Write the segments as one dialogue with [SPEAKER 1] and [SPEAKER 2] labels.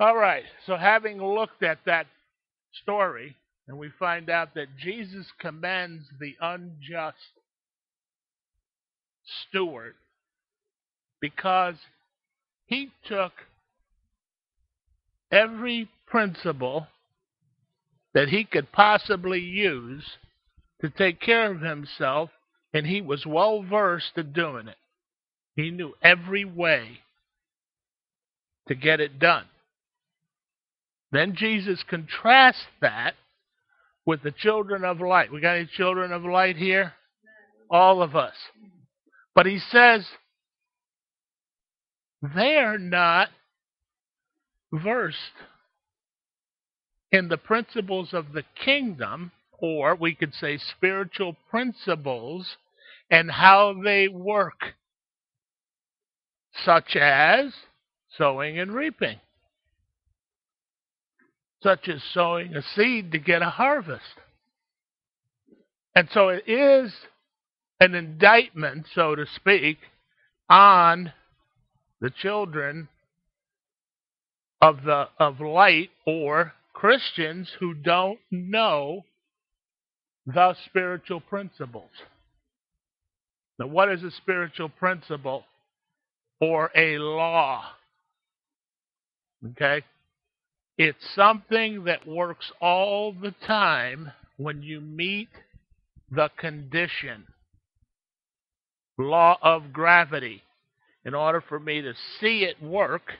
[SPEAKER 1] All right, so having looked at that story, and we find out that Jesus commends the unjust steward because he took every principle that he could possibly use to take care of himself, and he was well versed at doing it. He knew every way to get it done. Then Jesus contrasts that with the children of light. We got any children of light here? All of us. But he says they're not versed in the principles of the kingdom, or we could say spiritual principles, and how they work, such as sowing and reaping, such as sowing a seed to get a harvest. And so it is an indictment, so to speak, on the children of the of light or Christians who don't know the spiritual principles. Now, what is a spiritual principle or a law? Okay? It's something that works all the time when you meet the condition. Law of gravity. In order for me to see it work,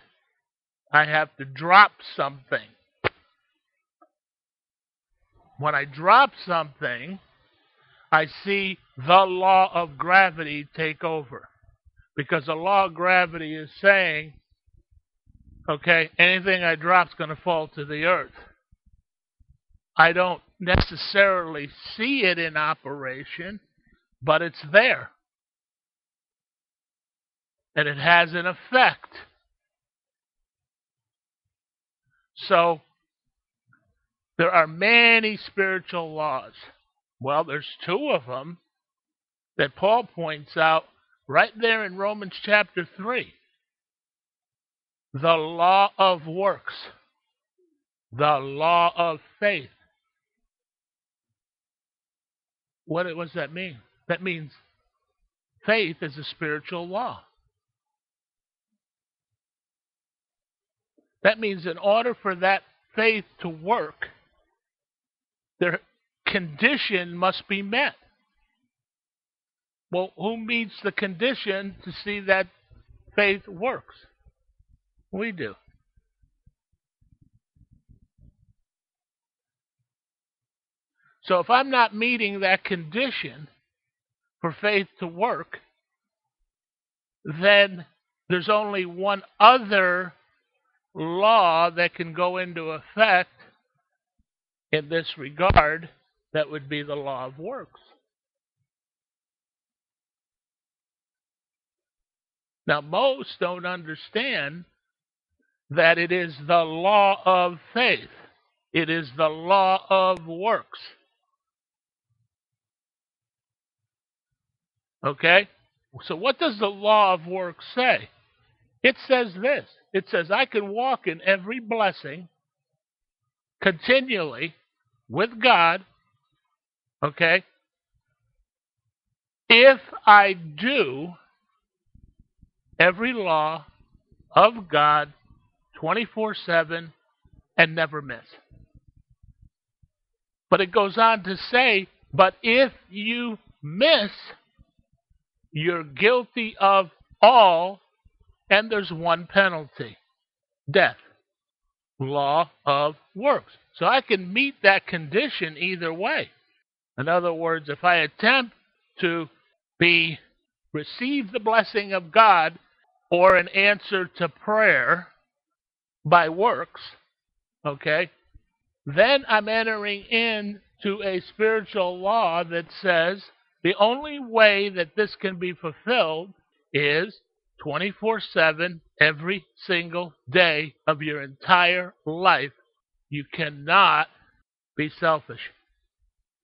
[SPEAKER 1] I have to drop something. When I drop something, I see the law of gravity take over. Because the law of gravity is saying, okay, anything I drop is going to fall to the earth. I don't necessarily see it in operation, but it's there. And it has an effect. So, there are many spiritual laws. Well, there's two of them that Paul points out right there in Romans chapter 3. The law of works, the law of faith. What, what does that mean? That means faith is a spiritual law. That means in order for that faith to work, their condition must be met. Well, who meets the condition to see that faith works? We do. So if I'm not meeting that condition for faith to work, then there's only one other law that can go into effect in this regard, that would be the law of works. Now, most don't understand that it is the law of faith, it is the law of works. Okay? So, what does the law of works say? It says this it says, I can walk in every blessing continually with God, okay, if I do every law of God 24 7 and never miss. But it goes on to say, but if you miss, you're guilty of all, and there's one penalty death. Law of works. So I can meet that condition either way. In other words, if I attempt to be receive the blessing of God or an answer to prayer by works, okay, then I'm entering into a spiritual law that says the only way that this can be fulfilled is 24 7 every single day of your entire life you cannot be selfish.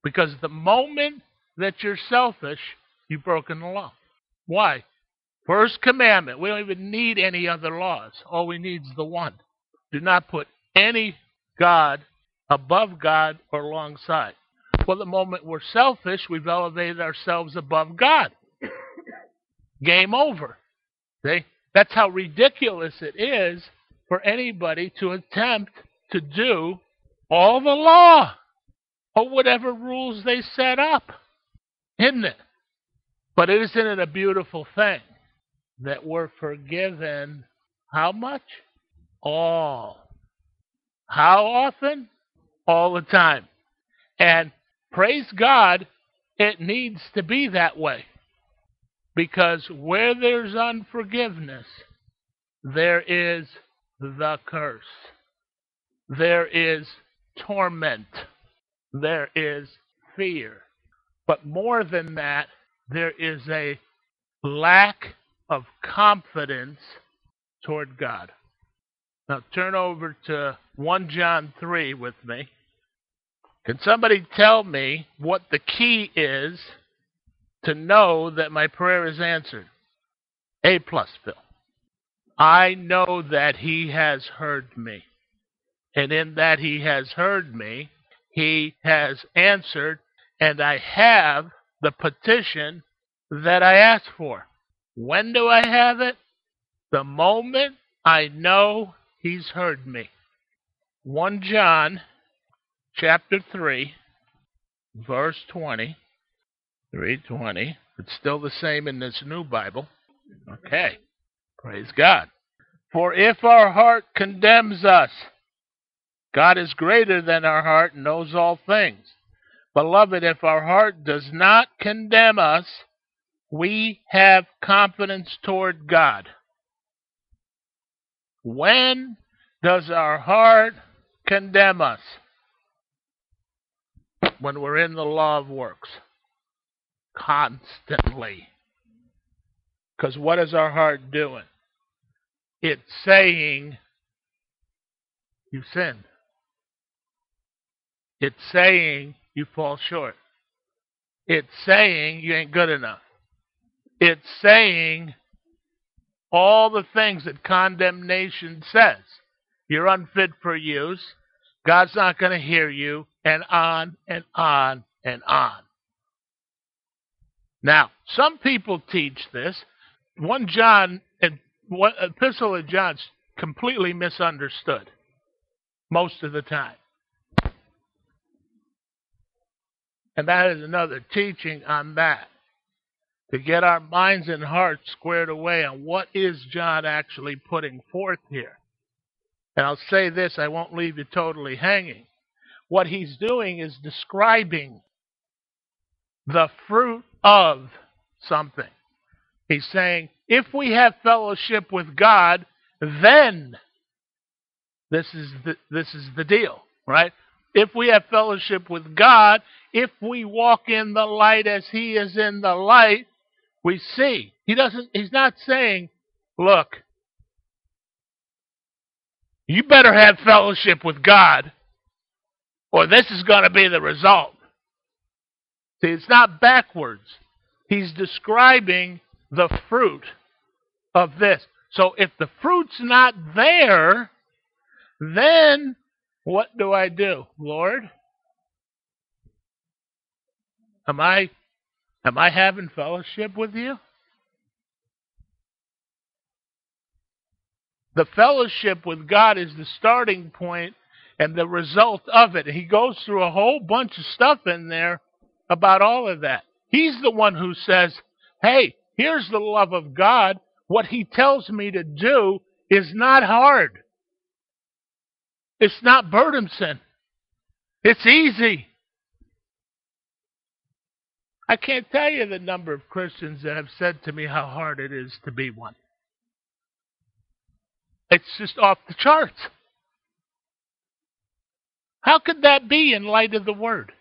[SPEAKER 1] Because the moment that you're selfish, you've broken the law. Why? First commandment. We don't even need any other laws. All we need is the one. Do not put any God above God or alongside. Well, the moment we're selfish, we've elevated ourselves above God. Game over. See? That's how ridiculous it is for anybody to attempt to do all the law or whatever rules they set up. Isn't it? But isn't it a beautiful thing that we're forgiven how much? All. How often? All the time. And praise God, it needs to be that way. Because where there's unforgiveness, there is the curse. There is torment. There is fear. But more than that, there is a lack of confidence toward God. Now turn over to 1 John 3 with me. Can somebody tell me what the key is to know that my prayer is answered? A plus, Phil. I know that he has heard me. And in that he has heard me, he has answered, and I have the petition that I asked for. When do I have it? The moment I know he's heard me. 1 John chapter 3 verse 20 320 it's still the same in this new bible. Okay. Praise god. For if our heart condemns us god is greater than our heart and knows all things. Beloved if our heart does not condemn us we have confidence toward god when does our heart condemn us? When we're in the law of works. Constantly. Because what is our heart doing? It's saying, You sinned. It's saying you fall short. It's saying you ain't good enough. It's saying all the things that condemnation says. You're unfit for use. God's not going to hear you, and on and on and on. Now, some people teach this. One John, and one epistle of John's completely misunderstood most of the time. And that is another teaching on that to get our minds and hearts squared away on what is John actually putting forth here. And I'll say this, I won't leave you totally hanging. What he's doing is describing the fruit of something. He's saying, if we have fellowship with God, then this is the, this is the deal, right? If we have fellowship with God, if we walk in the light as he is in the light, we see. He doesn't he's not saying, look, you better have fellowship with God or this is going to be the result. See, it's not backwards. He's describing the fruit of this. So if the fruit's not there, then what do I do, Lord? Am I Am I having fellowship with you? The fellowship with God is the starting point and the result of it. He goes through a whole bunch of stuff in there about all of that. He's the one who says, hey, here's the love of God. What he tells me to do is not hard. It's not burdensome. It's easy. I can't tell you the number of Christians that have said to me how hard it is to be one. It's just off the charts. How could that be in light of the Word?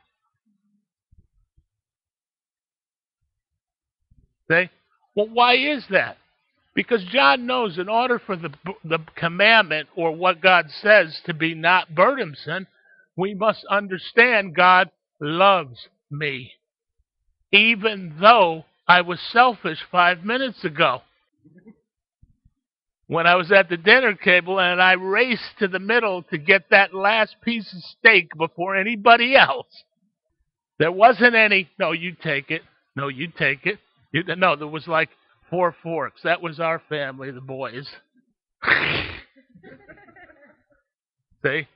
[SPEAKER 1] See? Well, why is that? Because John knows in order for the, the commandment or what God says to be not burdensome, we must understand God loves me even though I was selfish five minutes ago. when I was at the dinner table and I raced to the middle to get that last piece of steak before anybody else. There wasn't any, no, you take it. No, you take it. You, no, there was like four forks. That was our family, the boys. See?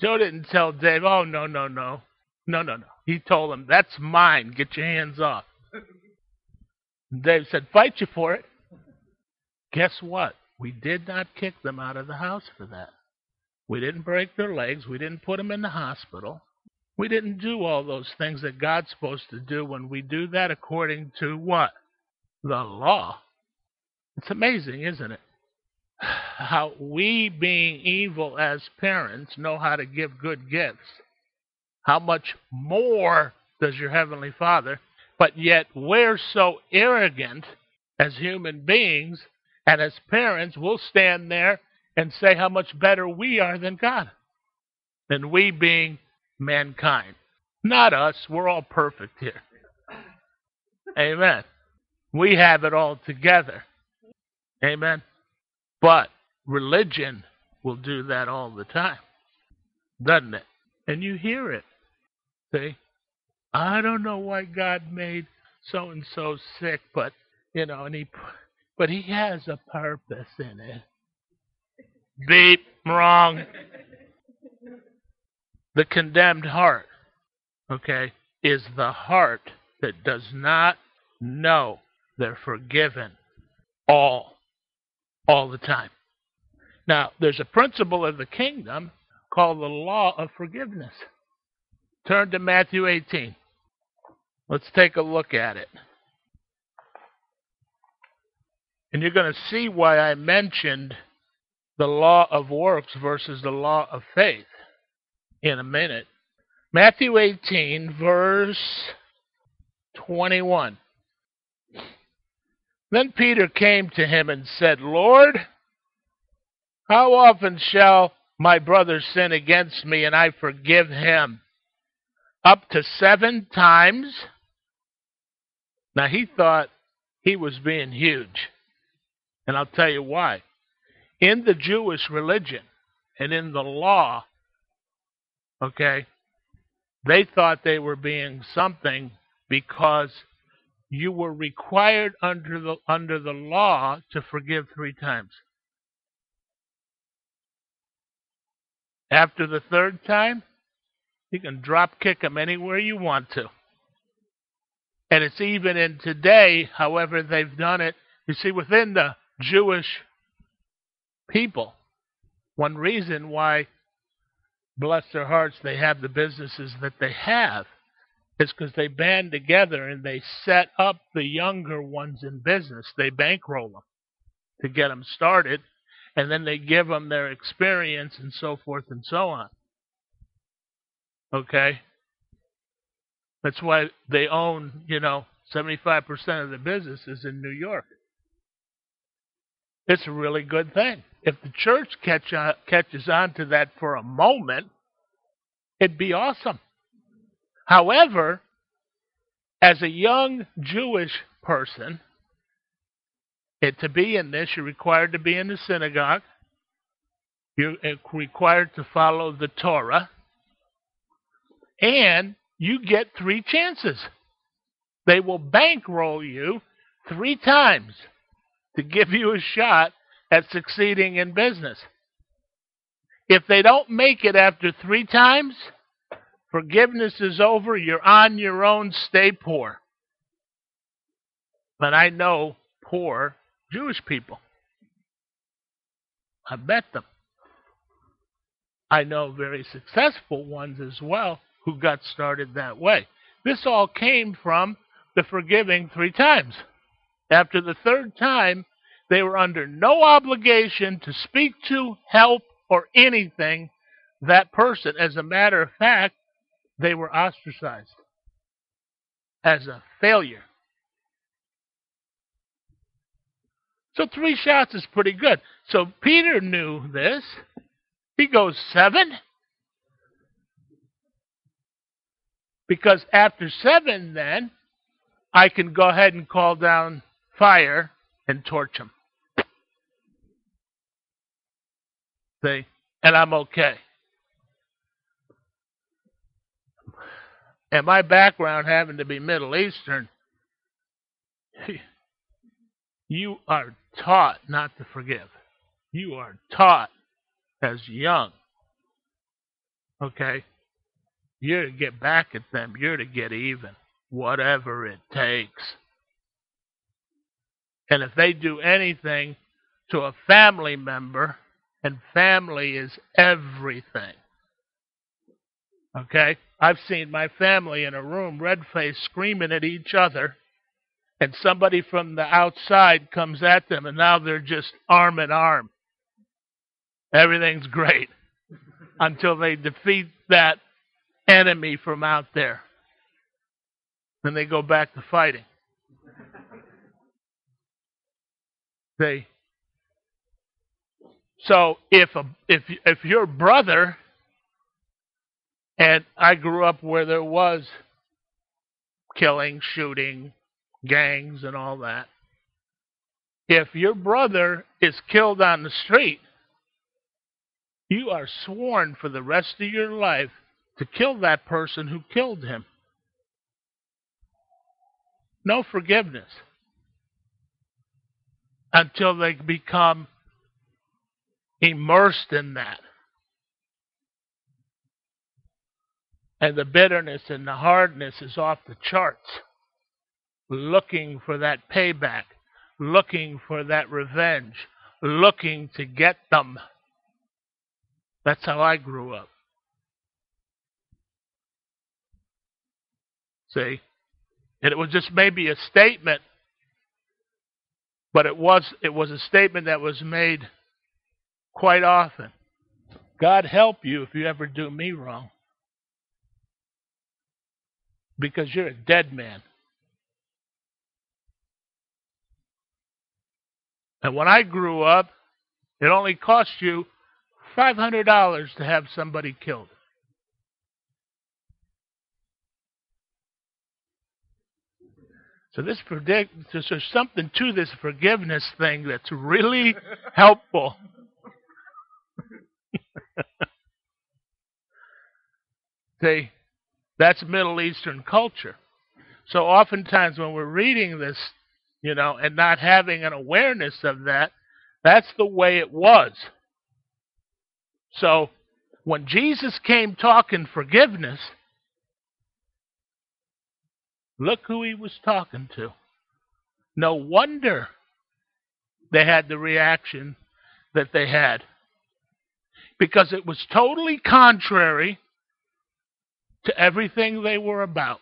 [SPEAKER 1] Joe didn't tell Dave, oh, no, no, no. No, no, no. He told him, that's mine. Get your hands off. Dave said, fight you for it. Guess what? We did not kick them out of the house for that. We didn't break their legs. We didn't put them in the hospital. We didn't do all those things that God's supposed to do when we do that according to what? The law. It's amazing, isn't it? How we, being evil as parents, know how to give good gifts. How much more does your Heavenly Father? But yet we're so arrogant as human beings and as parents, we'll stand there and say how much better we are than God. Than we being mankind. Not us. We're all perfect here. Amen. We have it all together. Amen. But religion will do that all the time, doesn't it? And you hear it. See? I don't know why God made so and so sick, but, you know, and he but he has a purpose in it. Beep, wrong. The condemned heart, okay, is the heart that does not know they're forgiven all, all the time. Now, there's a principle of the kingdom called the law of forgiveness. Turn to Matthew 18. Let's take a look at it. And you're going to see why I mentioned the law of works versus the law of faith in a minute. Matthew 18, verse 21. Then Peter came to him and said, Lord, how often shall my brother sin against me and I forgive him? Up to seven times? Now he thought he was being huge. And I'll tell you why. In the Jewish religion and in the law, okay, they thought they were being something because you were required under the under the law to forgive three times. After the third time, you can drop kick them anywhere you want to. And it's even in today, however they've done it. You see, within the Jewish people. One reason why, bless their hearts, they have the businesses that they have is because they band together and they set up the younger ones in business. They bankroll them to get them started, and then they give them their experience and so forth and so on. Okay? That's why they own, you know, 75% of the businesses in New York. It's a really good thing. If the church catch on, catches on to that for a moment, it'd be awesome. However, as a young Jewish person, it, to be in this, you're required to be in the synagogue. You're uh, required to follow the Torah. And you get three chances. They will bankroll you three times to give you a shot at succeeding in business. If they don't make it after three times, forgiveness is over. You're on your own. Stay poor. But I know poor Jewish people. I bet them. I know very successful ones as well who got started that way. This all came from the forgiving three times. After the third time, they were under no obligation to speak to, help, or anything that person. As a matter of fact, they were ostracized as a failure. So three shots is pretty good. So Peter knew this. He goes seven. Because after seven, then, I can go ahead and call down fire and torch them. See? And I'm okay. And my background having to be Middle Eastern, you are taught not to forgive. You are taught as young. Okay? You're to get back at them. You're to get even. Whatever it takes. And if they do anything to a family member, and family is everything. Okay? I've seen my family in a room, red faced, screaming at each other, and somebody from the outside comes at them, and now they're just arm in arm. Everything's great until they defeat that enemy from out there. Then they go back to fighting. They so if a, if if your brother and I grew up where there was killing, shooting, gangs and all that. If your brother is killed on the street, you are sworn for the rest of your life to kill that person who killed him. No forgiveness until they become immersed in that. And the bitterness and the hardness is off the charts, looking for that payback, looking for that revenge, looking to get them. That's how I grew up. See? And it was just maybe a statement, but it was it was a statement that was made quite often. God help you if you ever do me wrong. Because you're a dead man. And when I grew up, it only cost you $500 to have somebody killed. So this predict there's something to this forgiveness thing that's really helpful. See, that's Middle Eastern culture. So oftentimes when we're reading this, you know, and not having an awareness of that, that's the way it was. So when Jesus came talking forgiveness, look who he was talking to. No wonder they had the reaction that they had. Because it was totally contrary to everything they were about.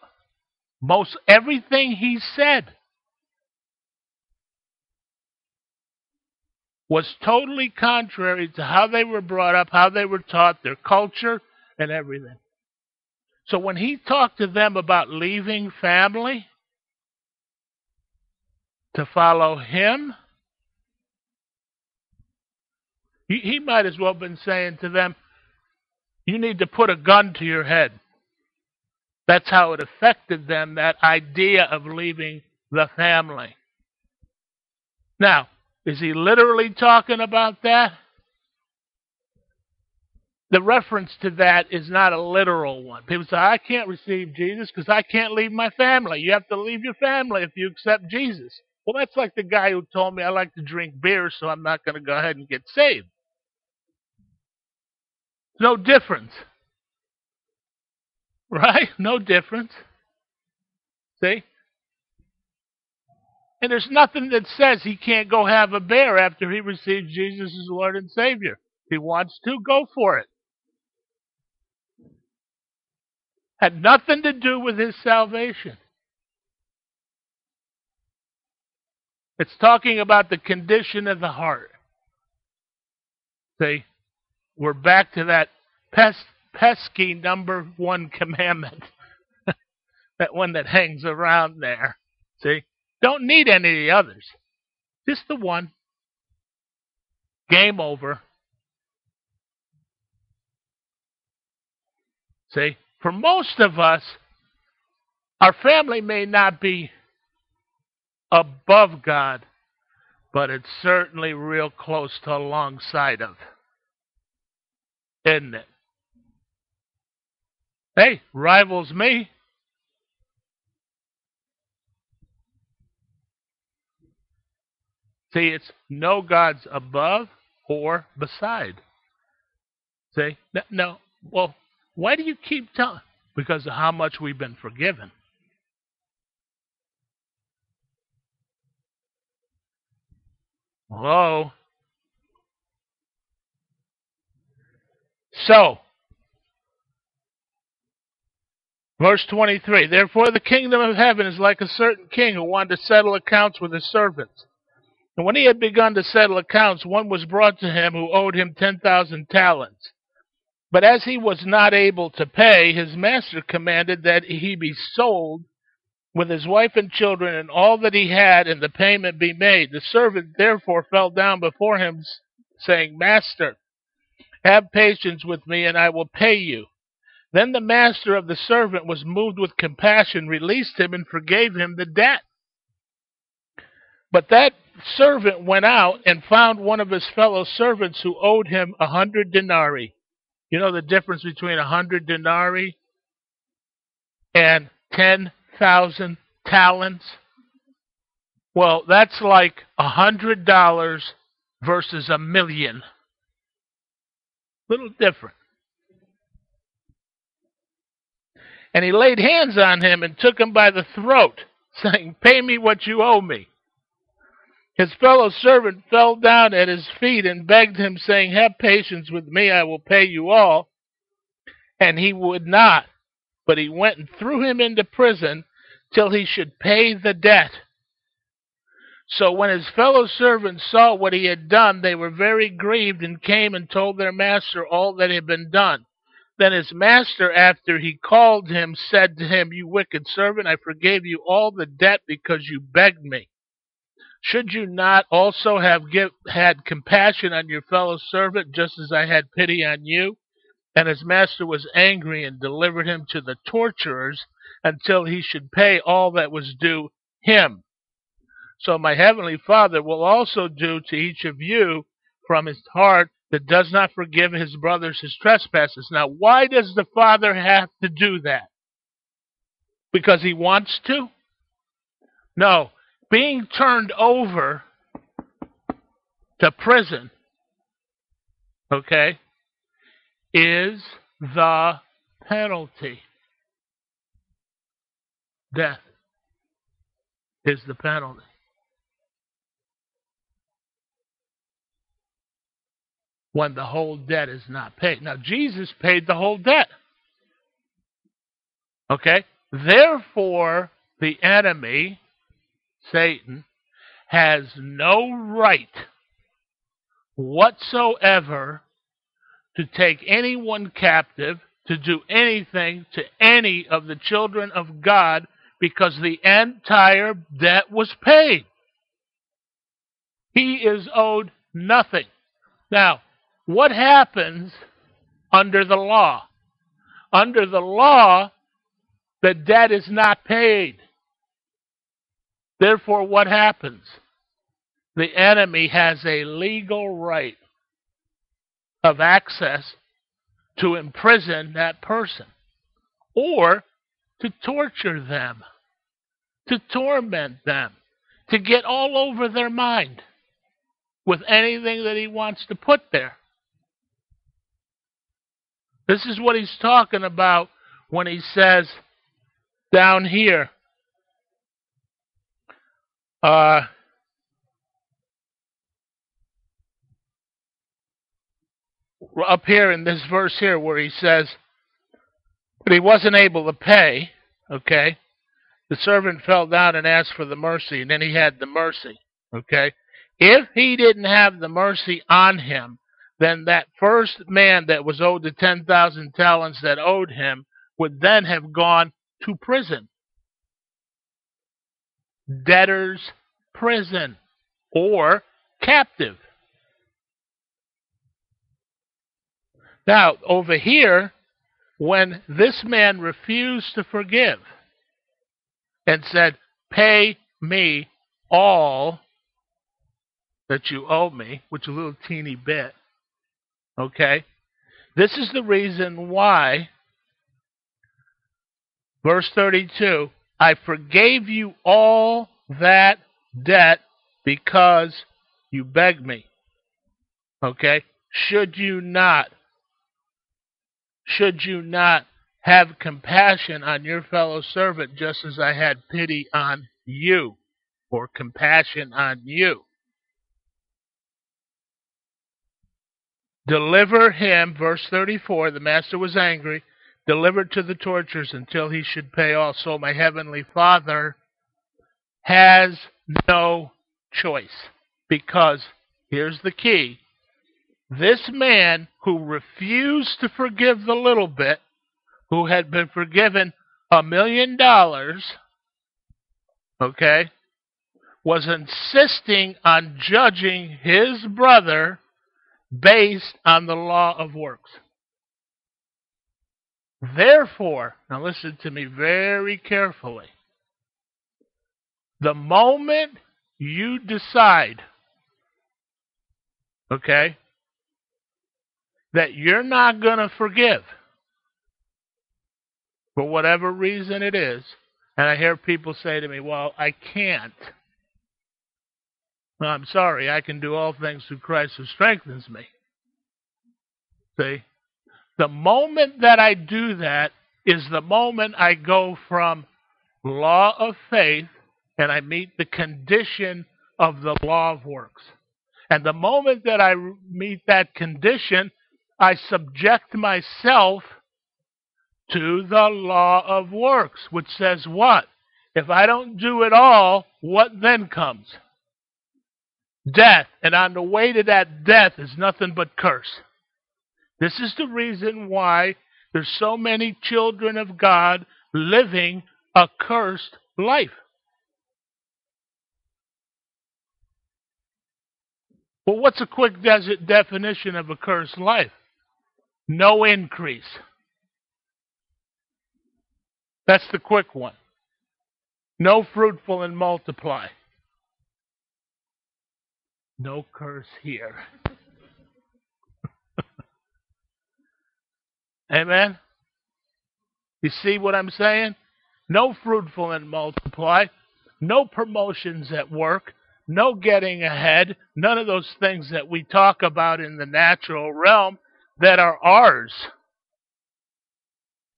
[SPEAKER 1] Most everything he said was totally contrary to how they were brought up, how they were taught, their culture, and everything. So when he talked to them about leaving family to follow him, he, he might as well have been saying to them, You need to put a gun to your head. That's how it affected them, that idea of leaving the family. Now, is he literally talking about that? The reference to that is not a literal one. People say, I can't receive Jesus because I can't leave my family. You have to leave your family if you accept Jesus. Well, that's like the guy who told me I like to drink beer, so I'm not going to go ahead and get saved. No difference. Right? No difference. See? And there's nothing that says he can't go have a beer after he receives Jesus as Lord and Savior. If he wants to, go for it. Had nothing to do with his salvation. It's talking about the condition of the heart. See, we're back to that pest, pesky number one commandment. that one that hangs around there. See? Don't need any of the others. Just the one. Game over. See? For most of us, our family may not be above God, but it's certainly real close to alongside of. isn't it? Hey, rivals me. See, it's no gods above or beside. See? No. Well, why do you keep telling? Because of how much we've been forgiven. Hello? So, verse 23 Therefore, the kingdom of heaven is like a certain king who wanted to settle accounts with his servants. And when he had begun to settle accounts, one was brought to him who owed him 10,000 talents. But as he was not able to pay, his master commanded that he be sold with his wife and children and all that he had, and the payment be made. The servant therefore fell down before him, saying, Master, have patience with me, and I will pay you. Then the master of the servant was moved with compassion, released him, and forgave him the debt. But that servant went out and found one of his fellow servants who owed him a hundred denarii. You know the difference between a hundred denarii and ten thousand talents? Well, that's like a hundred dollars versus a million. Little different. And he laid hands on him and took him by the throat, saying, Pay me what you owe me. His fellow servant fell down at his feet and begged him, saying, Have patience with me, I will pay you all. And he would not, but he went and threw him into prison till he should pay the debt. So when his fellow servants saw what he had done, they were very grieved and came and told their master all that had been done. Then his master, after he called him, said to him, You wicked servant, I forgave you all the debt because you begged me. Should you not also have give, had compassion on your fellow servant, just as I had pity on you? And his master was angry and delivered him to the torturers until he should pay all that was due him. So my heavenly Father will also do to each of you from his heart that does not forgive his brothers his trespasses. Now, why does the Father have to do that? Because he wants to? No, being turned over to prison, okay, is the penalty. Death is the penalty. When the whole debt is not paid. Now, Jesus paid the whole debt. Okay? Therefore, the enemy Satan, has no right whatsoever to take anyone captive, to do anything to any of the children of God, because the entire debt was paid. He is owed nothing. Now, what happens under the law? Under the law, the debt is not paid. Therefore, what happens? The enemy has a legal right of access to imprison that person or to torture them, to torment them, to get all over their mind with anything that he wants to put there. This is what he's talking about when he says down here uh, up here in this verse here where he says, but he wasn't able to pay, okay? The servant fell down and asked for the mercy, and then he had the mercy, okay? If he didn't have the mercy on him, then that first man that was owed the 10,000 talents that owed him would then have gone to prison debtor's prison or captive. Now, over here, when this man refused to forgive and said, Pay me all that you owe me, which is a little teeny bit, okay? This is the reason why, verse 32, I forgave you all that debt because you begged me. Okay? Should you not, should you not have compassion on your fellow servant just as I had pity on you or compassion on you? Deliver him, verse 34, the master was angry, delivered to the torturers until he should pay also. My heavenly Father has no choice. Because, here's the key this man who refused to forgive the little bit, who had been forgiven a million dollars, okay, was insisting on judging his brother based on the law of works. Therefore, now listen to me very carefully. The moment you decide, okay, that you're not going to forgive for whatever reason it is, and I hear people say to me, well, I can't. I'm sorry, I can do all things through Christ who strengthens me. See? The moment that I do that is the moment I go from law of faith and I meet the condition of the law of works. And the moment that I meet that condition, I subject myself to the law of works, which says what? If I don't do it all, what then comes? Death. And on the way to that death is nothing but curse. This is the reason why there's so many children of God living a cursed life. Well, what's a quick desert definition of a cursed life? No increase. That's the quick one. No fruitful and multiply. No curse here. Amen? You see what I'm saying? No fruitful and multiply. No promotions at work. No getting ahead. None of those things that we talk about in the natural realm that are ours.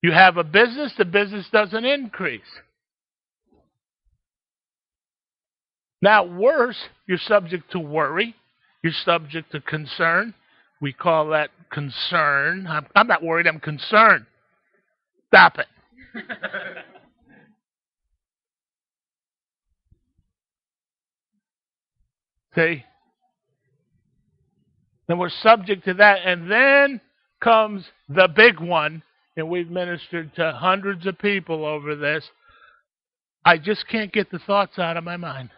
[SPEAKER 1] You have a business, the business doesn't increase. Now, worse, you're subject to worry, you're subject to concern. We call that concern. I'm, I'm not worried, I'm concerned. Stop it. See? Then we're subject to that. And then comes the big one, and we've ministered to hundreds of people over this. I just can't get the thoughts out of my mind.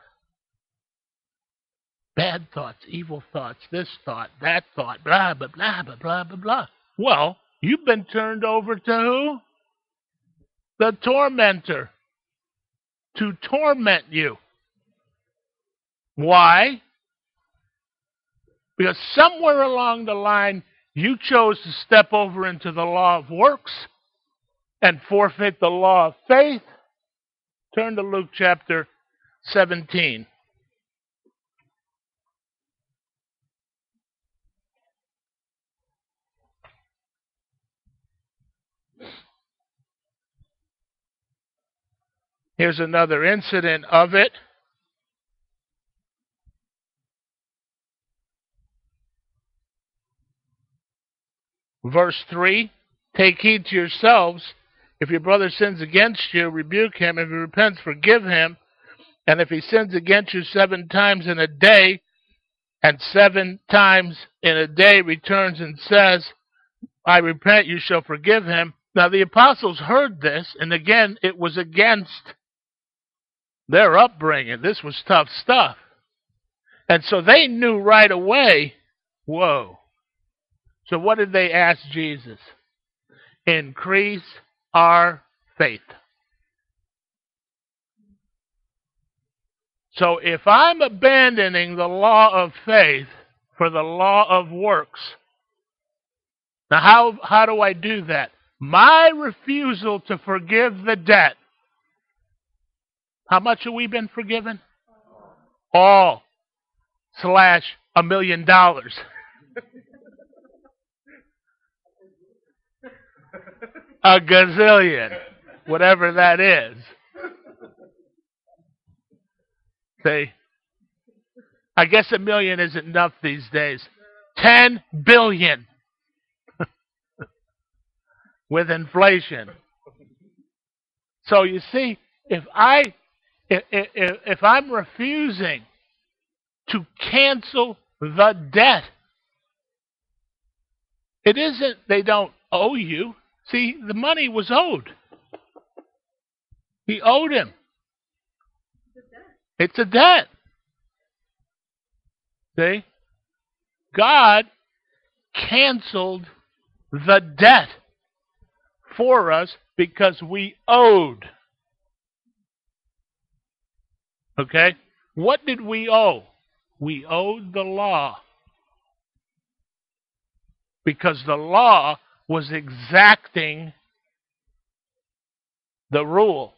[SPEAKER 1] Bad thoughts, evil thoughts, this thought, that thought, blah, blah, blah, blah, blah, blah, blah. Well, you've been turned over to who? The tormentor. To torment you. Why? Because somewhere along the line, you chose to step over into the law of works and forfeit the law of faith. Turn to Luke chapter 17. Here's another incident of it. Verse 3 Take heed to yourselves. If your brother sins against you, rebuke him. If he repents, forgive him. And if he sins against you seven times in a day, and seven times in a day returns and says, I repent, you shall forgive him. Now the apostles heard this, and again, it was against their upbringing. This was tough stuff. And so they knew right away, whoa, so, what did they ask Jesus? Increase our faith. So, if I'm abandoning the law of faith for the law of works, Now, how, how do I do that? My refusal to forgive the debt. How much have we been forgiven? All slash a million dollars. a gazillion, whatever that is. See? I guess a million isn't enough these days. Ten billion with inflation. So you see, if I if, if, I'm refusing to cancel the debt, it isn't they don't owe you. See, the money was owed. He owed him. It's a debt. See? God canceled the debt for us because we owed. Okay? What did we owe? We owed the law. Because the law was exacting the rule.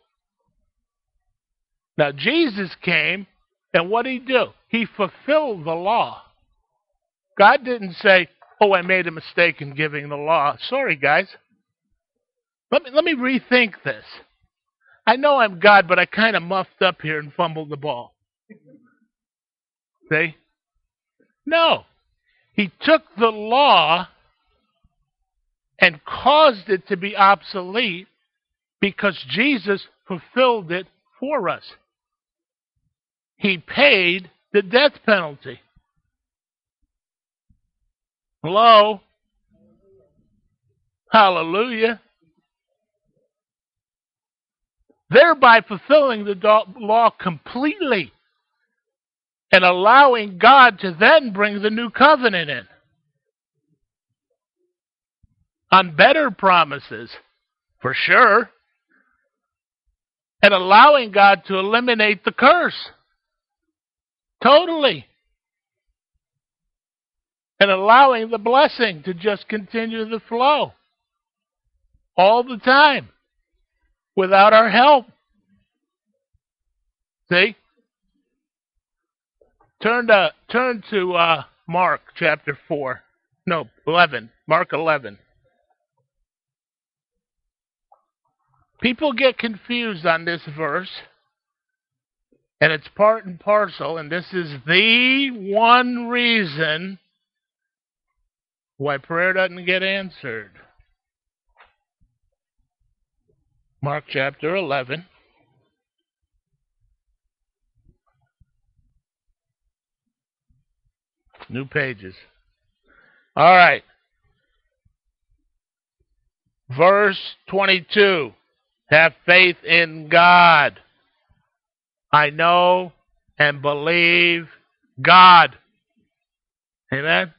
[SPEAKER 1] Now, Jesus came, and what did he do? He fulfilled the law. God didn't say, Oh, I made a mistake in giving the law. Sorry, guys. Let me, let me rethink this. I know I'm God, but I kind of muffed up here and fumbled the ball. See? No. He took the law and caused it to be obsolete because Jesus fulfilled it for us. He paid the death penalty. Hello? Hallelujah. Thereby fulfilling the law completely and allowing God to then bring the new covenant in. On better promises, for sure, and allowing God to eliminate the curse. Totally. And allowing the blessing to just continue to flow all the time without our help. See? Turn to turn to uh, Mark chapter four. No, eleven. Mark eleven. People get confused on this verse, and it's part and parcel, and this is the one reason why prayer doesn't get answered. Mark chapter 11. New pages. All right. Verse 22. Have faith in God. I know and believe God. Amen.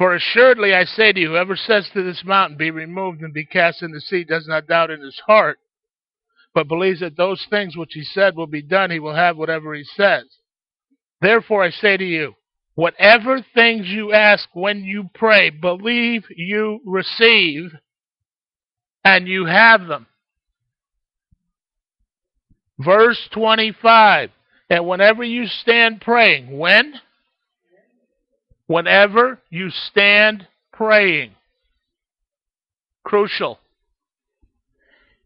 [SPEAKER 1] For assuredly I say to you, whoever says to this mountain, Be removed and be cast into the sea, does not doubt in his heart, but believes that those things which he said will be done, he will have whatever he says. Therefore I say to you, whatever things you ask when you pray, believe you receive, and you have them. Verse 25. And whenever you stand praying, when? Whenever you stand praying. Crucial.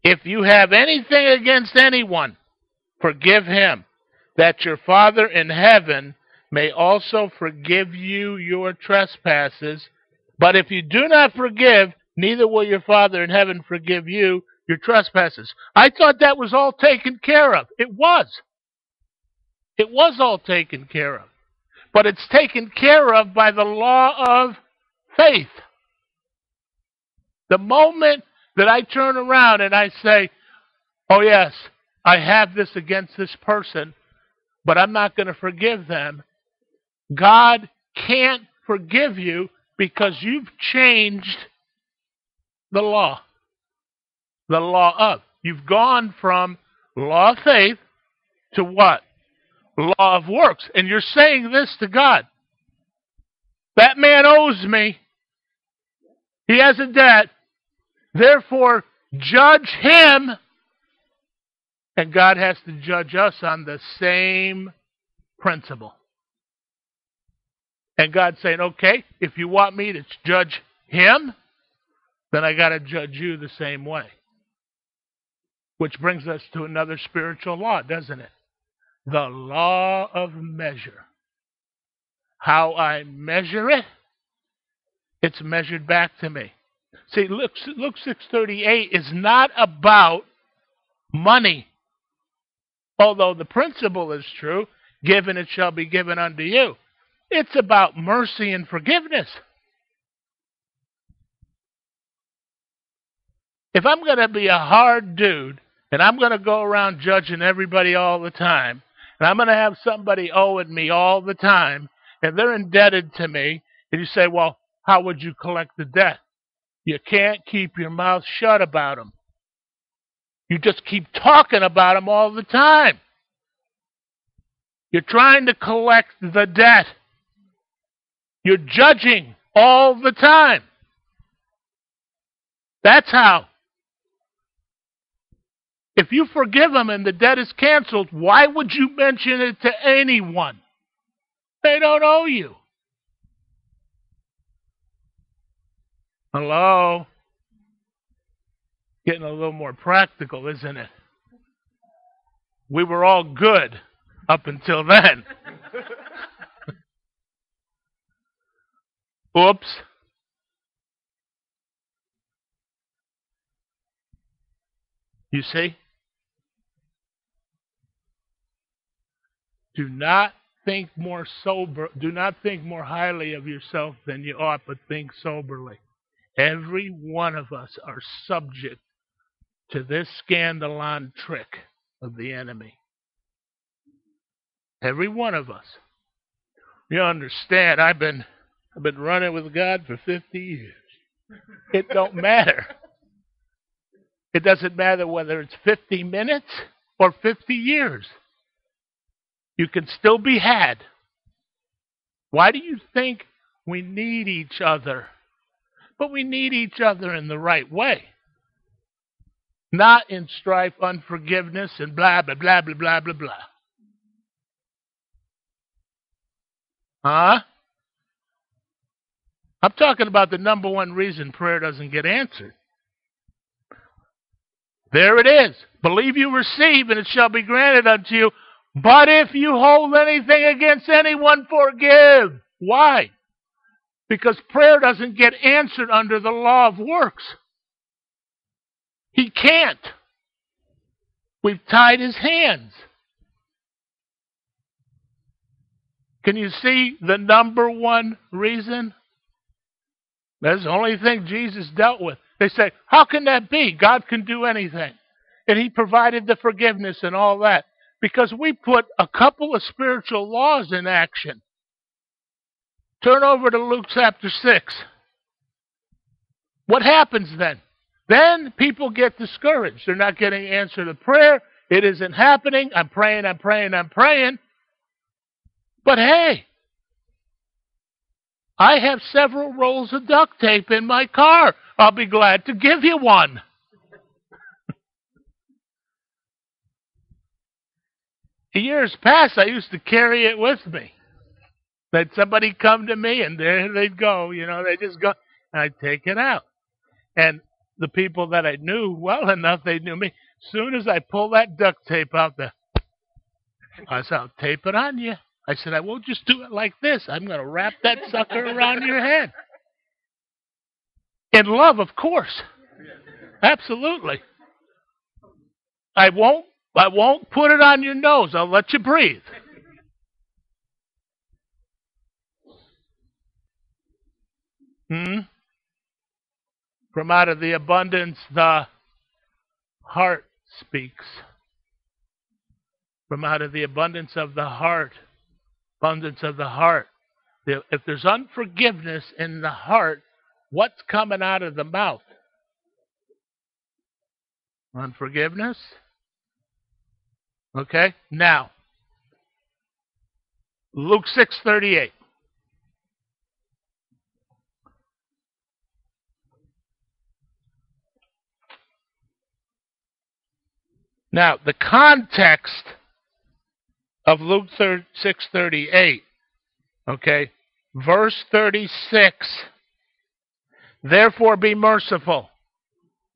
[SPEAKER 1] If you have anything against anyone, forgive him, that your Father in heaven may also forgive you your trespasses. But if you do not forgive, neither will your Father in heaven forgive you your trespasses. I thought that was all taken care of. It was. It was all taken care of but it's taken care of by the law of faith. The moment that I turn around and I say, Oh, yes, I have this against this person, but I'm not going to forgive them, God can't forgive you because you've changed the law. The law of. You've gone from law of faith to what? Law of works. And you're saying this to God. That man owes me. He has a debt. Therefore, judge him. And God has to judge us on the same principle. And God's saying, okay, if you want me to judge him, then I got to judge you the same way. Which brings us to another spiritual law, doesn't it? The law of measure. How I measure it, it's measured back to me. See, Luke, Luke 6.38 is not about money. Although the principle is true, given it shall be given unto you. It's about mercy and forgiveness. If I'm going to be a hard dude and I'm going to go around judging everybody all the time, and I'm going to have somebody owing me all the time, and they're indebted to me, and you say, well, how would you collect the debt? You can't keep your mouth shut about them. You just keep talking about them all the time. You're trying to collect the debt. You're judging all the time. That's how. If you forgive them and the debt is canceled, why would you mention it to anyone? They don't owe you. Hello? Getting a little more practical, isn't it? We were all good up until then. Oops. You see? Do not think more sober, do not think more highly of yourself than you ought, but think soberly. Every one of us are subject to this scandalon trick of the enemy. Every one of us. You understand, I've been I've been running with God for 50 years. It don't matter. It doesn't matter whether it's 50 minutes or 50 years. You can still be had. Why do you think we need each other? But we need each other in the right way. Not in strife, unforgiveness, and blah, blah, blah, blah, blah, blah, blah. Huh? I'm talking about the number one reason prayer doesn't get answered. There it is. Believe you receive, and it shall be granted unto you. But if you hold anything against anyone, forgive. Why? Because prayer doesn't get answered under the law of works. He can't. We've tied his hands. Can you see the number one reason? That's the only thing Jesus dealt with. They say, How can that be? God can do anything. And He provided the forgiveness and all that because we put a couple of spiritual laws in action. Turn over to Luke chapter 6. What happens then? Then people get discouraged. They're not getting answer to prayer. It isn't happening. I'm praying, I'm praying, I'm praying. But hey, I have several rolls of duct tape in my car. I'll be glad to give you one. Years past, I used to carry it with me. That somebody come to me and there they'd go, you know, they just go, and I'd take it out. And the people that I knew well enough, they knew me. Soon as I pull that duct tape out, the I said, I'll tape it on you. I said, I won't just do it like this. I'm going to wrap that sucker around your head. In love, of course. Absolutely. I won't I won't put it on your nose. I'll let you breathe. Hmm? From out of the abundance, the heart speaks. From out of the abundance of the heart, abundance of the heart. If there's unforgiveness in the heart, what's coming out of the mouth? Unforgiveness? Okay? Now, Luke 6:38. Now, the context of Luke 6:38, okay? Verse 36. Therefore be merciful,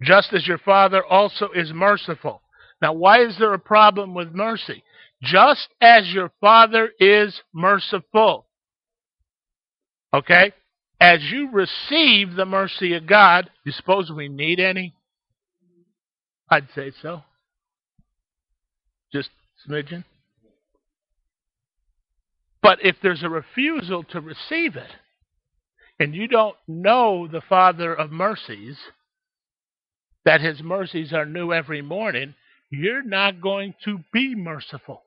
[SPEAKER 1] just as your Father also is merciful. Now, why is there a problem with mercy? Just as your Father is merciful. Okay? As you receive the mercy of God, you suppose we need any? I'd say so. Just smidgen. But if there's a refusal to receive it, and you don't know the Father of mercies, that his mercies are new every morning, you're not going to be merciful.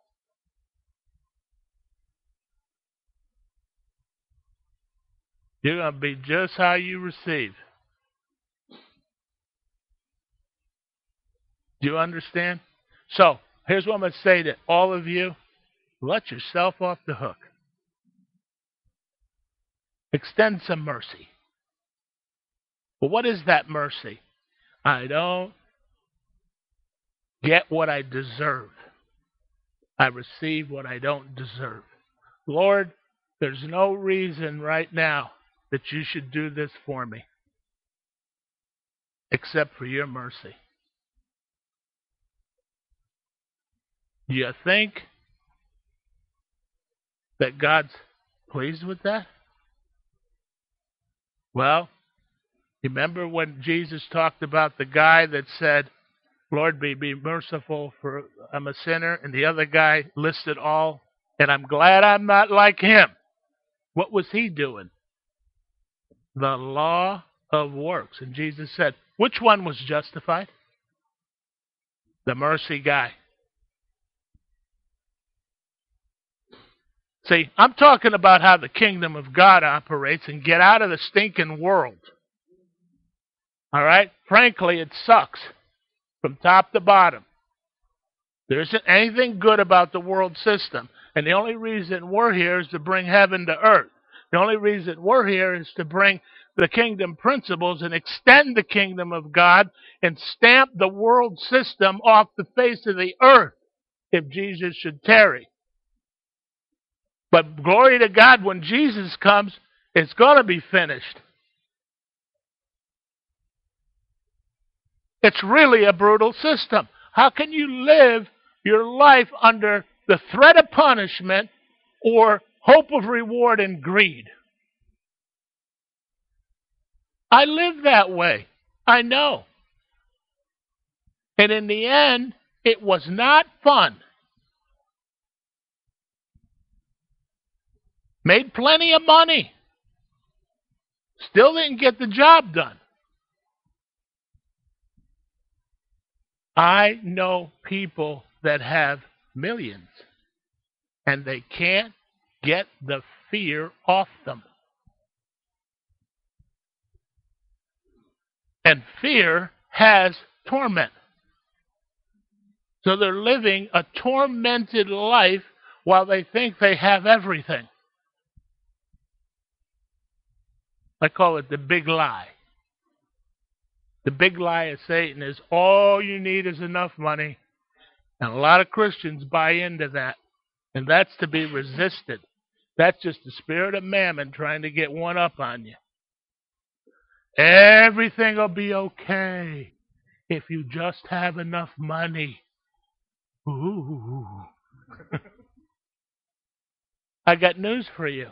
[SPEAKER 1] You're going to be just how you receive. Do you understand? So, here's what I'm going to say to all of you let yourself off the hook. Extend some mercy. But what is that mercy? I don't get what I deserve. I receive what I don't deserve. Lord, there's no reason right now that you should do this for me except for your mercy. Do you think that God's pleased with that? Well, remember when Jesus talked about the guy that said, Lord, be, be merciful, for I'm a sinner, and the other guy listed all, and I'm glad I'm not like him. What was he doing? The law of works. And Jesus said, which one was justified? The mercy guy. See, I'm talking about how the kingdom of God operates and get out of the stinking world. All right? Frankly, it sucks from top to bottom. There isn't anything good about the world system. And the only reason we're here is to bring heaven to earth. The only reason we're here is to bring the kingdom principles and extend the kingdom of God and stamp the world system off the face of the earth if Jesus should tarry. But glory to God, when Jesus comes, it's going to be finished. It's really a brutal system. How can you live your life under the threat of punishment or hope of reward and greed? I live that way. I know. And in the end, it was not fun. Made plenty of money. Still didn't get the job done. I know people that have millions and they can't get the fear off them. And fear has torment. So they're living a tormented life while they think they have everything. I call it the big lie. The big lie of Satan is all you need is enough money. And a lot of Christians buy into that. And that's to be resisted. That's just the spirit of mammon trying to get one up on you. Everything will be okay if you just have enough money. Ooh. I got news for you.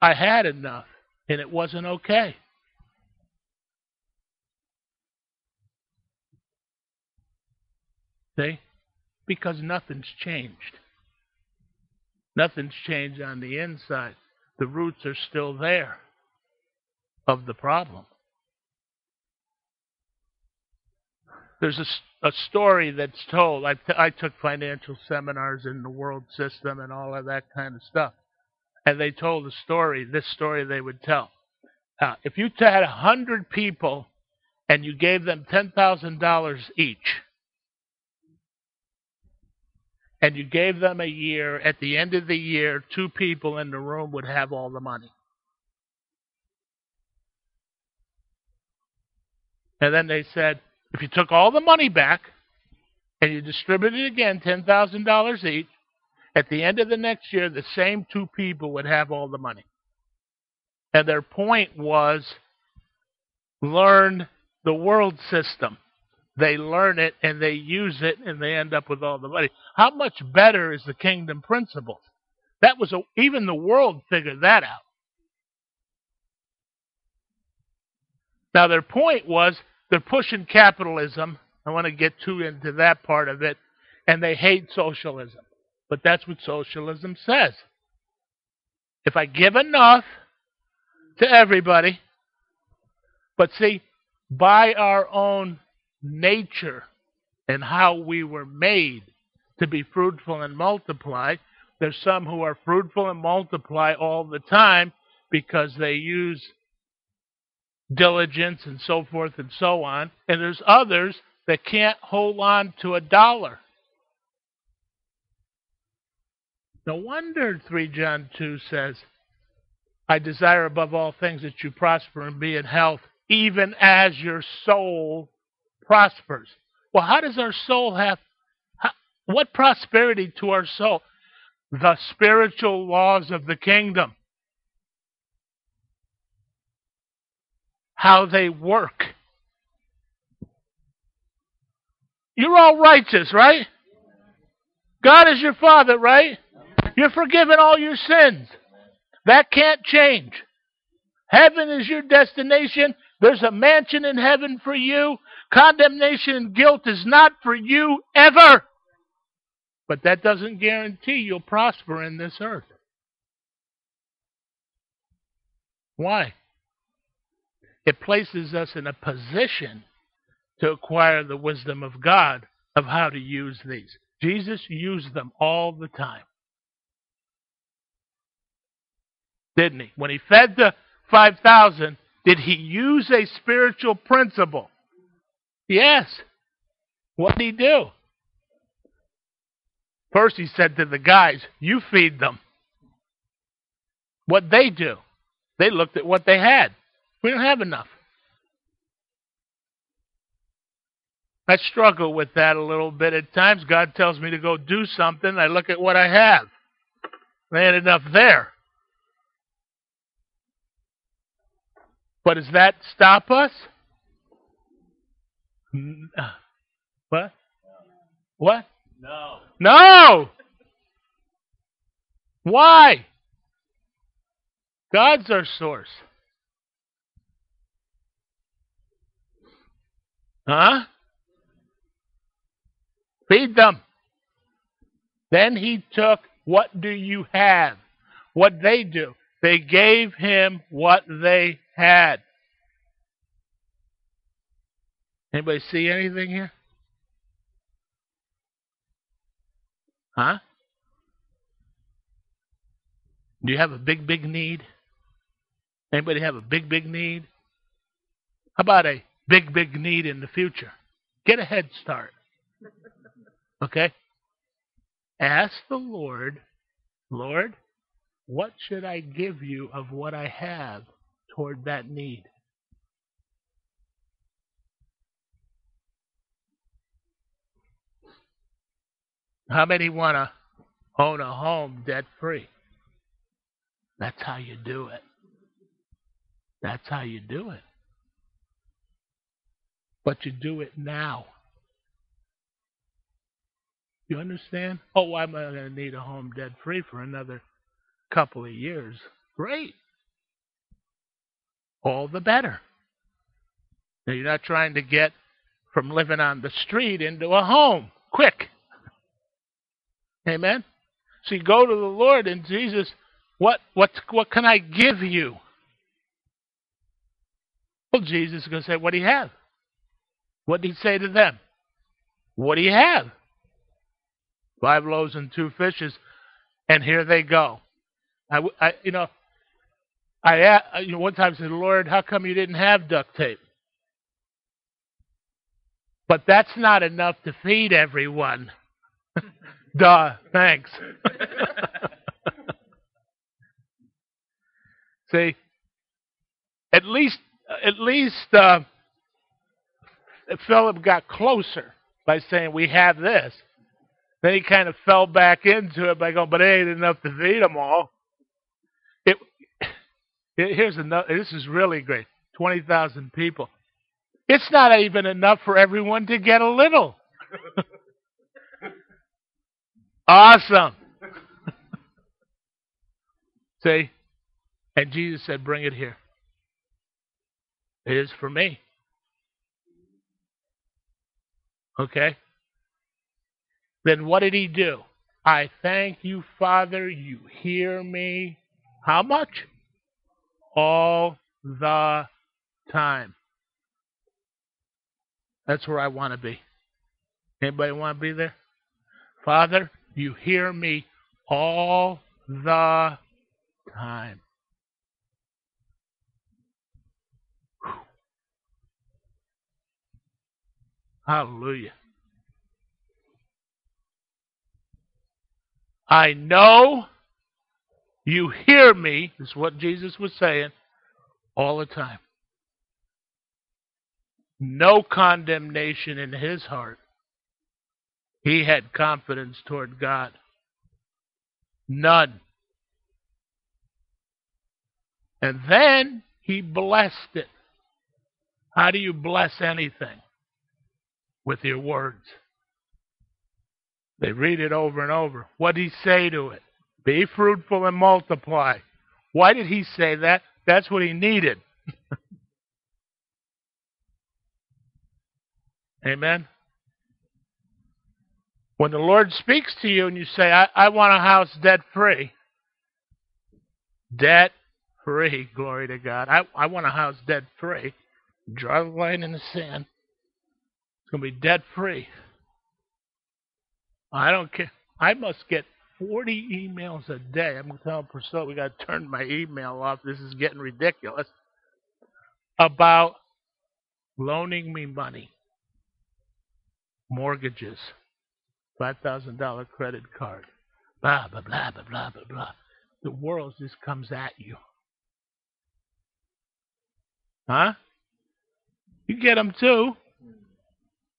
[SPEAKER 1] I had enough, and it wasn't okay. See? Because nothing's changed. Nothing's changed on the inside. The roots are still there of the problem. There's a, a story that's told. I, t- I took financial seminars in the world system and all of that kind of stuff and they told a story, this story they would tell. Uh, if you had a hundred people and you gave them ten thousand dollars each, and you gave them a year, at the end of the year, two people in the room would have all the money. And then they said, if you took all the money back and you distributed it again, $10,000 each, at the end of the next year, the same two people would have all the money. And their point was learn the world system. They learn it and they use it and they end up with all the money. How much better is the kingdom principle? That was a, even the world figured that out. Now their point was they're pushing capitalism. I want to get too into that part of it, and they hate socialism. But that's what socialism says. If I give enough to everybody, but see, by our own nature and how we were made to be fruitful and multiply, there's some who are fruitful and multiply all the time because they use diligence and so forth and so on. And there's others that can't hold on to a dollar. No wonder 3 John 2 says, I desire above all things that you prosper and be in health, even as your soul prospers. Well, how does our soul have, how, what prosperity to our soul? The spiritual laws of the kingdom. How they work. You're all righteous, right? God is your father, right? You're forgiven all your sins. That can't change. Heaven is your destination. There's a mansion in heaven for you. Condemnation and guilt is not for you ever. But that doesn't guarantee you'll prosper in this earth. Why? It places us in a position to acquire the wisdom of God of how to use these. Jesus used them all the time. Didn't he? When he fed the 5,000, did he use a spiritual principle? Yes. What did he do? First, he said to the guys, You feed them. What they do? They looked at what they had. We don't have enough. I struggle with that a little bit at times. God tells me to go do something. I look at what I have. There had enough there. But does that stop us? Uh, what? What?
[SPEAKER 2] No.
[SPEAKER 1] No! Why? God's our source. Huh? Feed them. Then he took, What do you have? What they do? They gave him what they had. Anybody see anything here? Huh? Do you have a big, big need? Anybody have a big, big need? How about a big, big need in the future? Get a head start. Okay? Ask the Lord, Lord, what should I give you of what I have toward that need? How many want to own a home debt free? That's how you do it. That's how you do it. But you do it now. You understand? Oh, I'm going to need a home debt free for another couple of years. Great. All the better. Now, you're not trying to get from living on the street into a home quick. Amen? So you go to the Lord and Jesus, what, what, what can I give you? Well, Jesus is going to say, What do you have? What did he say to them? What do you have? Five loaves and two fishes, and here they go. I, I you know, I, uh, you know, one time I said, Lord, how come you didn't have duct tape? But that's not enough to feed everyone. Duh, thanks. See, at least, at least uh, Philip got closer. by saying, We have this. Then he kind of fell back into it by going, But it ain't enough to feed them all. It, it, here's another, this is really great 20,000 people. It's not even enough for everyone to get a little. awesome. See? And Jesus said, Bring it here. It is for me. Okay? Then what did he do? I thank you, Father, you hear me. How much? All the time. That's where I want to be. Anybody want to be there? Father, you hear me all the time. Hallelujah. I know you hear me, is what Jesus was saying, all the time. No condemnation in his heart. He had confidence toward God. None. And then he blessed it. How do you bless anything? with your words. They read it over and over. What did he say to it? Be fruitful and multiply. Why did he say that? That's what he needed. Amen. When the Lord speaks to you and you say, I, I want a house debt free, debt free, glory to God. I, I want a house debt free. Draw the line in the sand It's going to be debt free. I don't care. I must get 40 emails a day. I'm going to tell Priscilla we got to turn my email off. This is getting ridiculous. About loaning me money, mortgages, $5,000 credit card, blah, blah, blah, blah, blah, blah, blah. The world just comes at you. Huh? You get them too.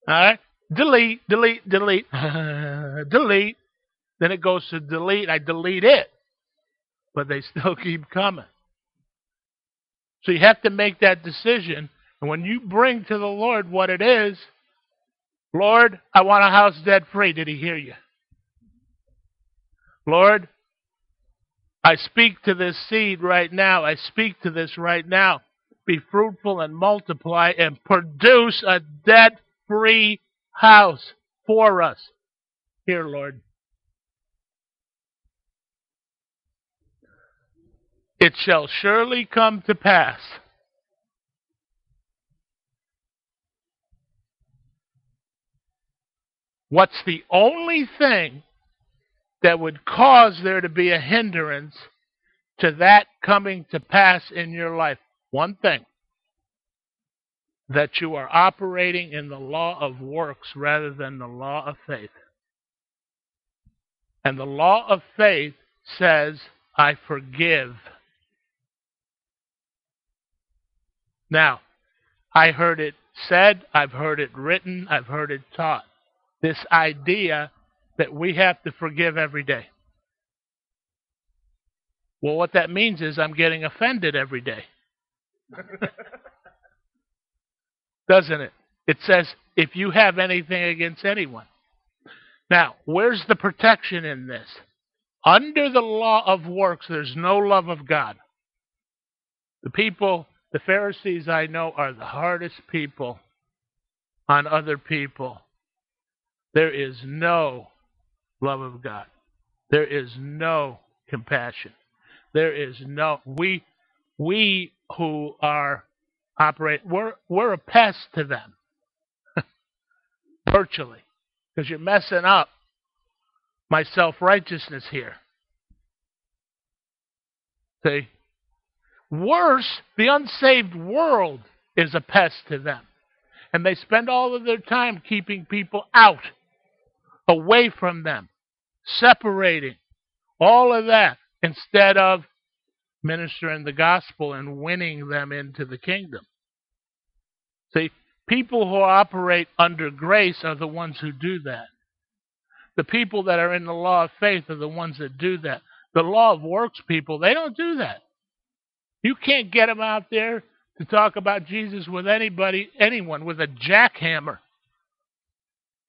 [SPEAKER 1] All right? Delete, delete, delete, delete. Then it goes to delete. I delete it. But they still keep coming. So you have to make that decision. And when you bring to the Lord what it is, Lord, I want a house debt free. Did he hear you? Lord, I speak to this seed right now. I speak to this right now. Be fruitful and multiply and produce a debt free house for us. Here, Lord. It shall surely come to pass. What's the only thing that would cause there to be a hindrance to that coming to pass in your life? One thing that you are operating in the law of works rather than the law of faith. And the law of faith says, I forgive. Now, I heard it said, I've heard it written, I've heard it taught. This idea that we have to forgive every day. Well, what that means is I'm getting offended every day. doesn't it? It says, if you have anything against anyone. Now, where's the protection in this? Under the law of works, there's no love of God. The people, the Pharisees I know, are the hardest people on other people. There is no love of God. There is no compassion. There is no we we who are operate. We're we're a pest to them, virtually, because you're messing up my self righteousness here. See, worse, the unsaved world is a pest to them, and they spend all of their time keeping people out, away from them, separating, all of that instead of ministering the gospel and winning them into the kingdom. See, People who operate under grace are the ones who do that. The people that are in the law of faith are the ones that do that. The law of works people, they don't do that. You can't get them out there to talk about Jesus with anybody, anyone, with a jackhammer.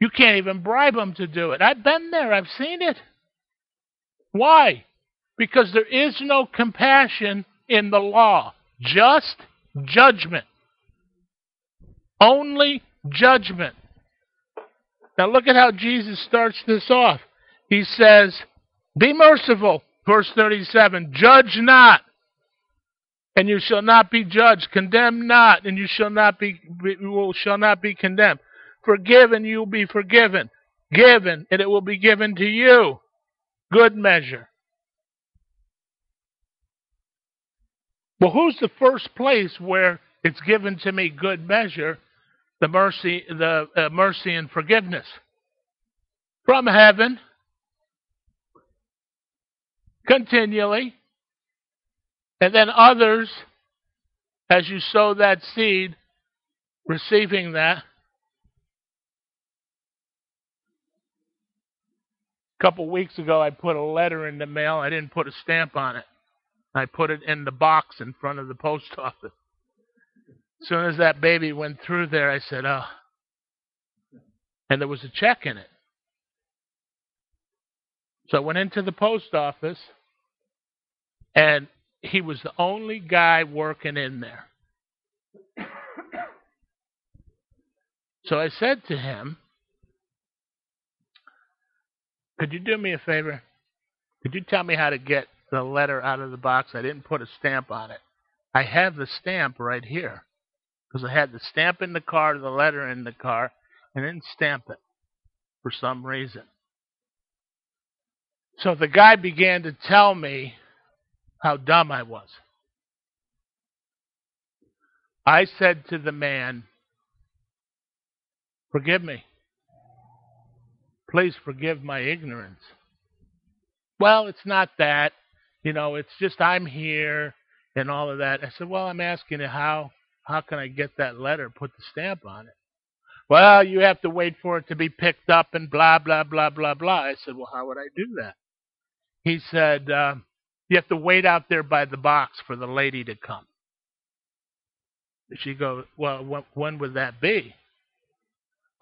[SPEAKER 1] You can't even bribe them to do it. I've been there, I've seen it. Why? Because there is no compassion in the law, just judgment. Only judgment. Now look at how Jesus starts this off. He says, Be merciful, verse 37, judge not, and you shall not be judged, condemn not, and you shall not be, shall not be condemned. Forgive and you will be forgiven. Given and it will be given to you. Good measure. Well, who's the first place where it's given to me good measure, the mercy, the uh, mercy and forgiveness? From heaven, continually, and then others, as you sow that seed, receiving that. A couple weeks ago, I put a letter in the mail. I didn't put a stamp on it. I put it in the box in front of the post office. As soon as that baby went through there, I said, oh. And there was a check in it. So I went into the post office, and he was the only guy working in there. So I said to him, Could you do me a favor? Could you tell me how to get the letter out of the box? I didn't put a stamp on it. I have the stamp right here because I had the stamp in the car, the letter in the car, and didn't stamp it for some reason. So the guy began to tell me how dumb I was. I said to the man, Forgive me. Please forgive my ignorance. Well, it's not that. You know, it's just I'm here and all of that. I said, Well, I'm asking you how how can I get that letter, put the stamp on it? Well, you have to wait for it to be picked up and blah blah blah blah blah. I said, Well, how would I do that? He said, uh, you have to wait out there by the box for the lady to come. She goes, Well, when, when would that be?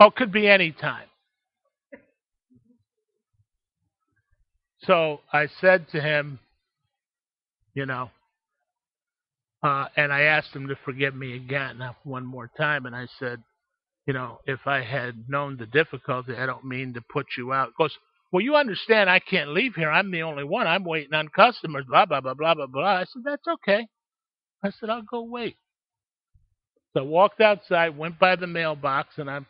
[SPEAKER 1] Oh, it could be any time. So I said to him, you know, uh, and I asked him to forgive me again one more time, and I said, you know, if I had known the difficulty, I don't mean to put you out. Goes, well, you understand I can't leave here. I'm the only one. I'm waiting on customers, blah, blah, blah, blah, blah, blah. I said, that's okay. I said, I'll go wait. So I walked outside, went by the mailbox, and I'm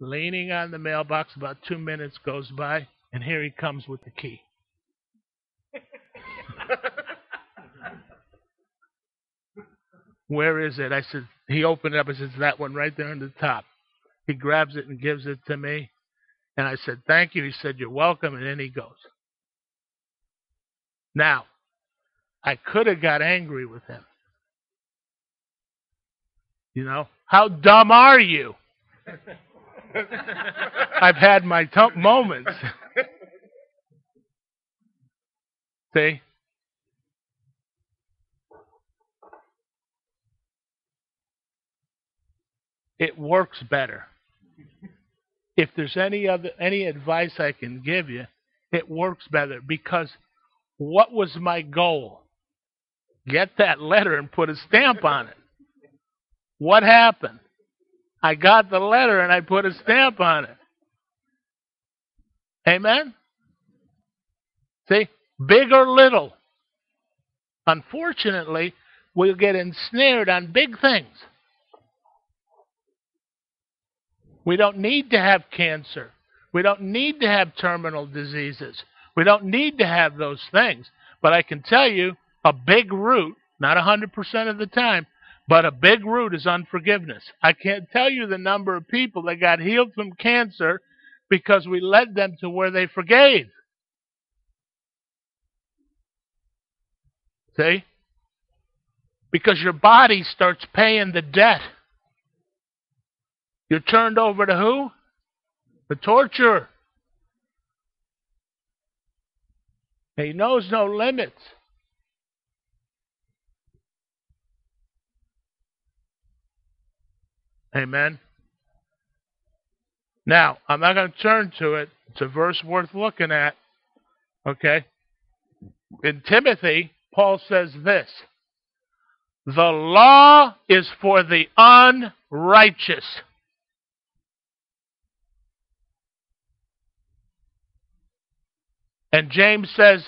[SPEAKER 1] leaning on the mailbox. About two minutes goes by, and here he comes with the key. Where is it? I said, he opened it up and says, that one right there on the top. He grabs it and gives it to me. And I said, thank you. He said, you're welcome. And then he goes. Now, I could have got angry with him. You know, how dumb are you? I've had my t- moments. See? It works better. If there's any other any advice I can give you, it works better because what was my goal? Get that letter and put a stamp on it. What happened? I got the letter and I put a stamp on it. Amen? See? Big or little. Unfortunately, we'll get ensnared on big things. We don't need to have cancer. We don't need to have terminal diseases. We don't need to have those things. But I can tell you a big root, not 100% of the time, but a big root is unforgiveness. I can't tell you the number of people that got healed from cancer because we led them to where they forgave. See? Because your body starts paying the debt. You're turned over to who? The torturer. He knows no limits. Amen. Now, I'm not going to turn to it. It's a verse worth looking at. Okay? In Timothy, Paul says this The law is for the unrighteous. And James says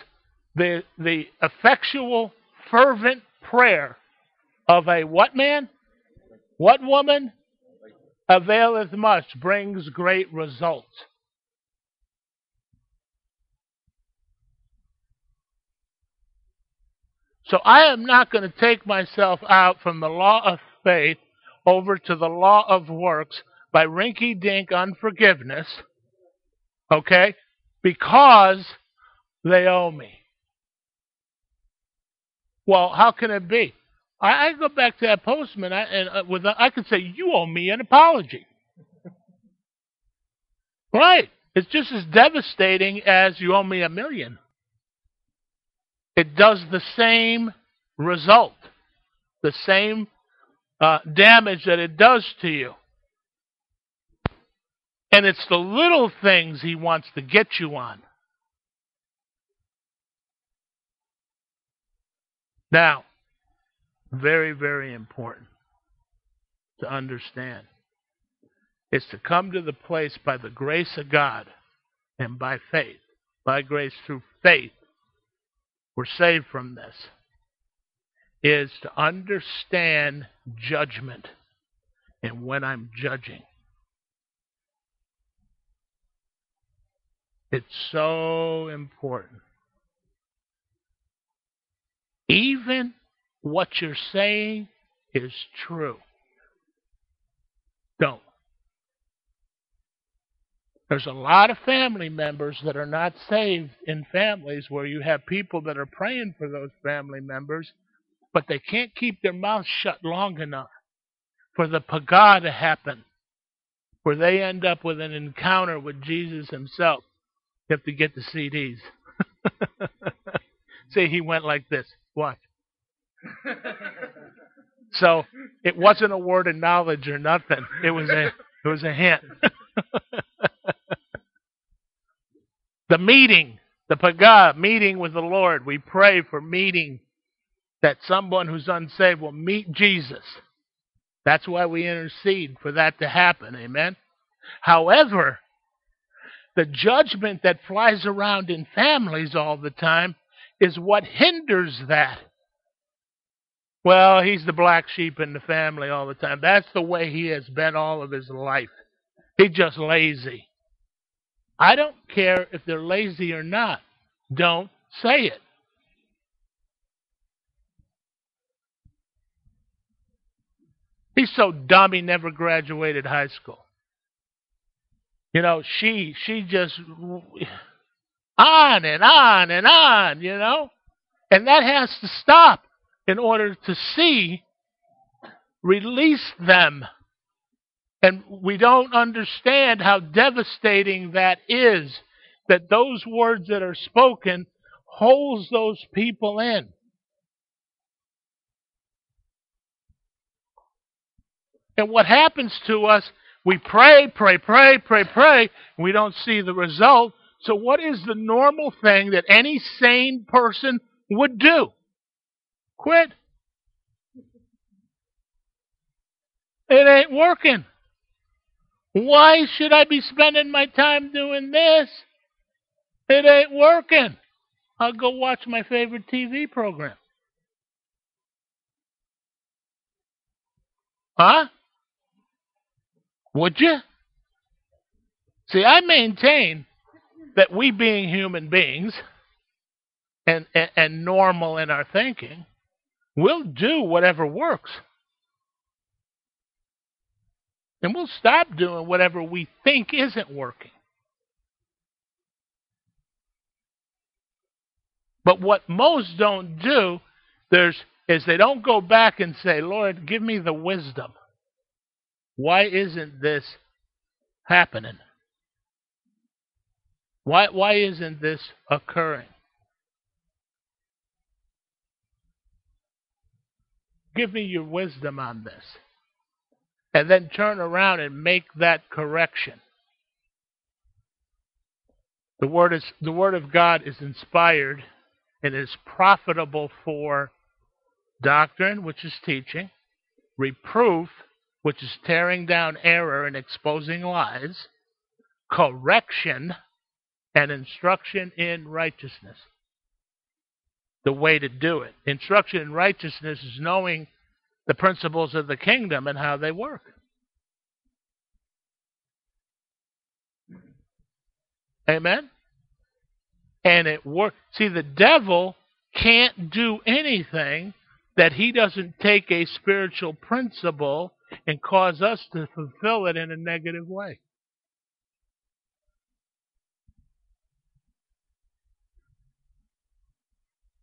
[SPEAKER 1] the, the effectual, fervent prayer of a what man? What woman? Availeth much, brings great results. So I am not going to take myself out from the law of faith over to the law of works by rinky dink unforgiveness, okay, because they owe me. Well, how can it be? I, I go back to that postman, I, and uh, with I could say, "You owe me an apology." right? It's just as devastating as you owe me a million. It does the same result, the same uh, damage that it does to you. And it's the little things he wants to get you on. Now, very, very important to understand is to come to the place by the grace of God and by faith, by grace through faith, we're saved from this, is to understand judgment and when I'm judging. It's so important. Even what you're saying is true. Don't. There's a lot of family members that are not saved in families where you have people that are praying for those family members, but they can't keep their mouths shut long enough for the paga to happen, where they end up with an encounter with Jesus himself. You have to get the CDs. See, he went like this. Watch. so it wasn't a word of knowledge or nothing. It was a it was a hint. the meeting, the paga, meeting with the Lord. We pray for meeting that someone who's unsaved will meet Jesus. That's why we intercede for that to happen. Amen. However, the judgment that flies around in families all the time is what hinders that. Well, he's the black sheep in the family all the time. That's the way he has been all of his life. He's just lazy. I don't care if they're lazy or not. Don't say it. He's so dumb he never graduated high school. You know, she she just on and on and on, you know? And that has to stop in order to see, release them. And we don't understand how devastating that is, that those words that are spoken holds those people in. And what happens to us, we pray, pray, pray, pray, pray, we don't see the result. So what is the normal thing that any sane person would do? Quit. It ain't working. Why should I be spending my time doing this? It ain't working. I'll go watch my favorite TV program. Huh? Would you? See, I maintain that we being human beings and, and, and normal in our thinking, We'll do whatever works. And we'll stop doing whatever we think isn't working. But what most don't do there's, is they don't go back and say, Lord, give me the wisdom. Why isn't this happening? Why, why isn't this occurring? Give me your wisdom on this. And then turn around and make that correction. The word, is, the word of God is inspired and is profitable for doctrine, which is teaching, reproof, which is tearing down error and exposing lies, correction, and instruction in righteousness. The way to do it. Instruction in righteousness is knowing the principles of the kingdom and how they work. Amen? And it works. See, the devil can't do anything that he doesn't take a spiritual principle and cause us to fulfill it in a negative way.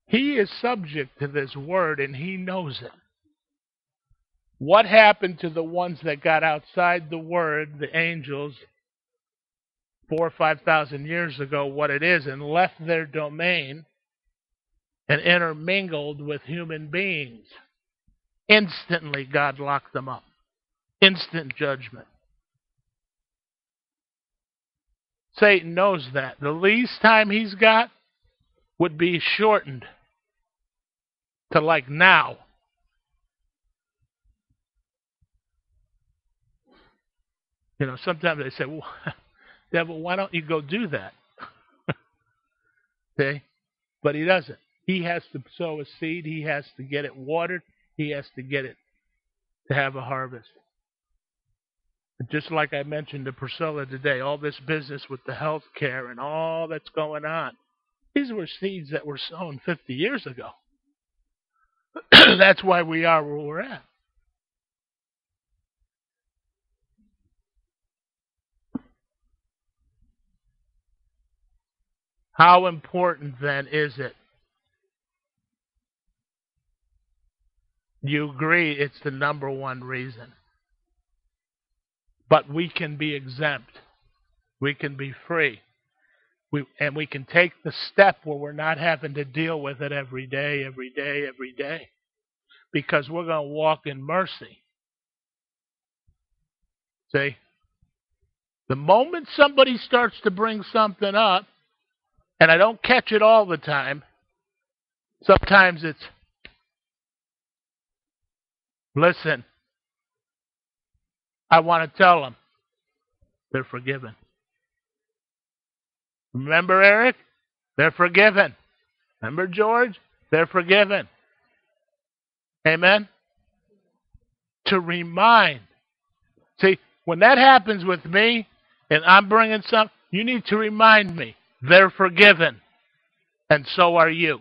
[SPEAKER 1] He is subject to this word and he knows it. What happened to the ones that got outside the word, the angels, four or five thousand years ago, what it is, and left their domain and intermingled with human beings? Instantly, God locked them up. Instant judgment. Satan knows that. The least time he's got would be shortened to like now. You know, sometimes they say, well, devil, why don't you go do that? okay? But he doesn't. He has to sow a seed. He has to get it watered. He has to get it to have a harvest. Just like I mentioned to Priscilla today, all this business with the health care and all that's going on, these were seeds that were sown 50 years ago. That's why we are where we're at. How important then is it? You agree it's the number one reason. But we can be exempt. We can be free. We, and we can take the step where we're not having to deal with it every day, every day, every day. Because we're going to walk in mercy. See? The moment somebody starts to bring something up, and I don't catch it all the time, sometimes it's, listen, I want to tell them they're forgiven. Remember, Eric? They're forgiven. Remember, George? They're forgiven. Amen? To remind. See, when that happens with me and I'm bringing some, you need to remind me they're forgiven. And so are you.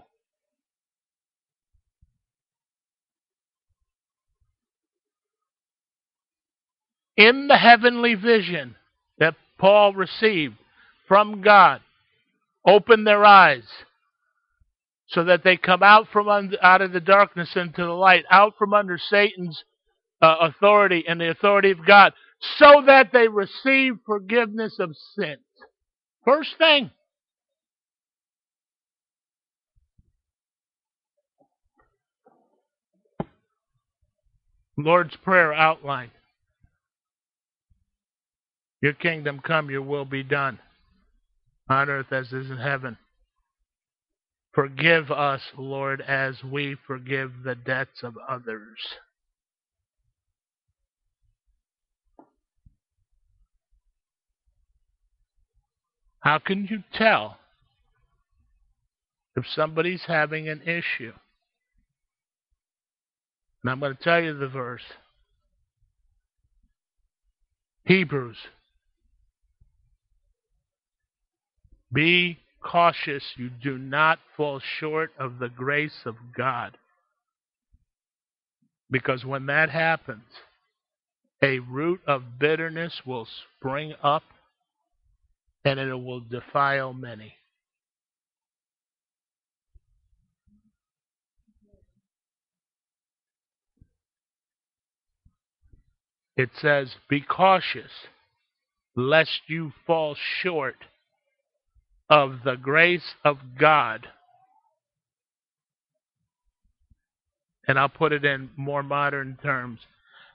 [SPEAKER 1] In the heavenly vision that Paul received, from God. Open their eyes so that they come out from under, out of the darkness into the light, out from under Satan's uh, authority and the authority of God, so that they receive forgiveness of sins. First thing. Lord's Prayer outline. Your kingdom come, your will be done on earth as is in heaven. Forgive us, Lord, as we forgive the debts of others. How can you tell if somebody's having an issue? And I'm going to tell you the verse. Hebrews Be cautious you do not fall short of the grace of God. Because when that happens, a root of bitterness will spring up and it will defile many. it says, Be cautious, lest you fall short of the grace of God. And I'll put it in more modern terms.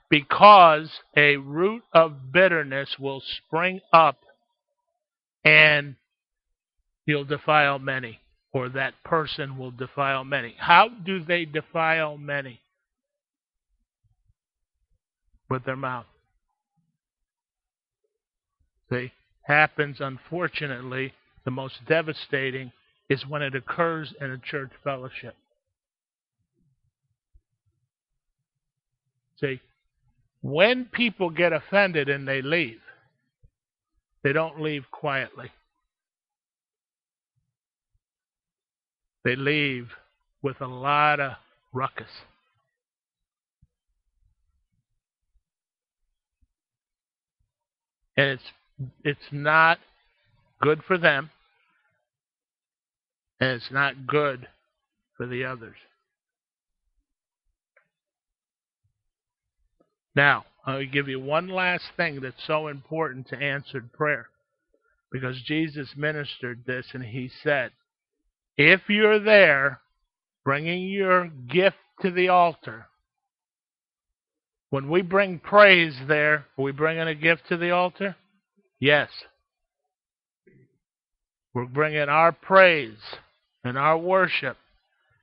[SPEAKER 1] Because a root of bitterness will spring up and you'll defile many, or that person will defile many. How do they defile many? with their mouth. See, happens unfortunately, the most devastating is when it occurs in a church fellowship. See, when people get offended and they leave, they don't leave quietly. They leave with a lot of ruckus. and it's it's not good for them and it's not good for the others. Now, I'll give you one last thing that's so important to answered prayer. Because Jesus ministered this and he said, If you're there bringing your gift to the altar, when we bring praise there, are we bringing a gift to the altar? Yes. We're bringing our praise and our worship,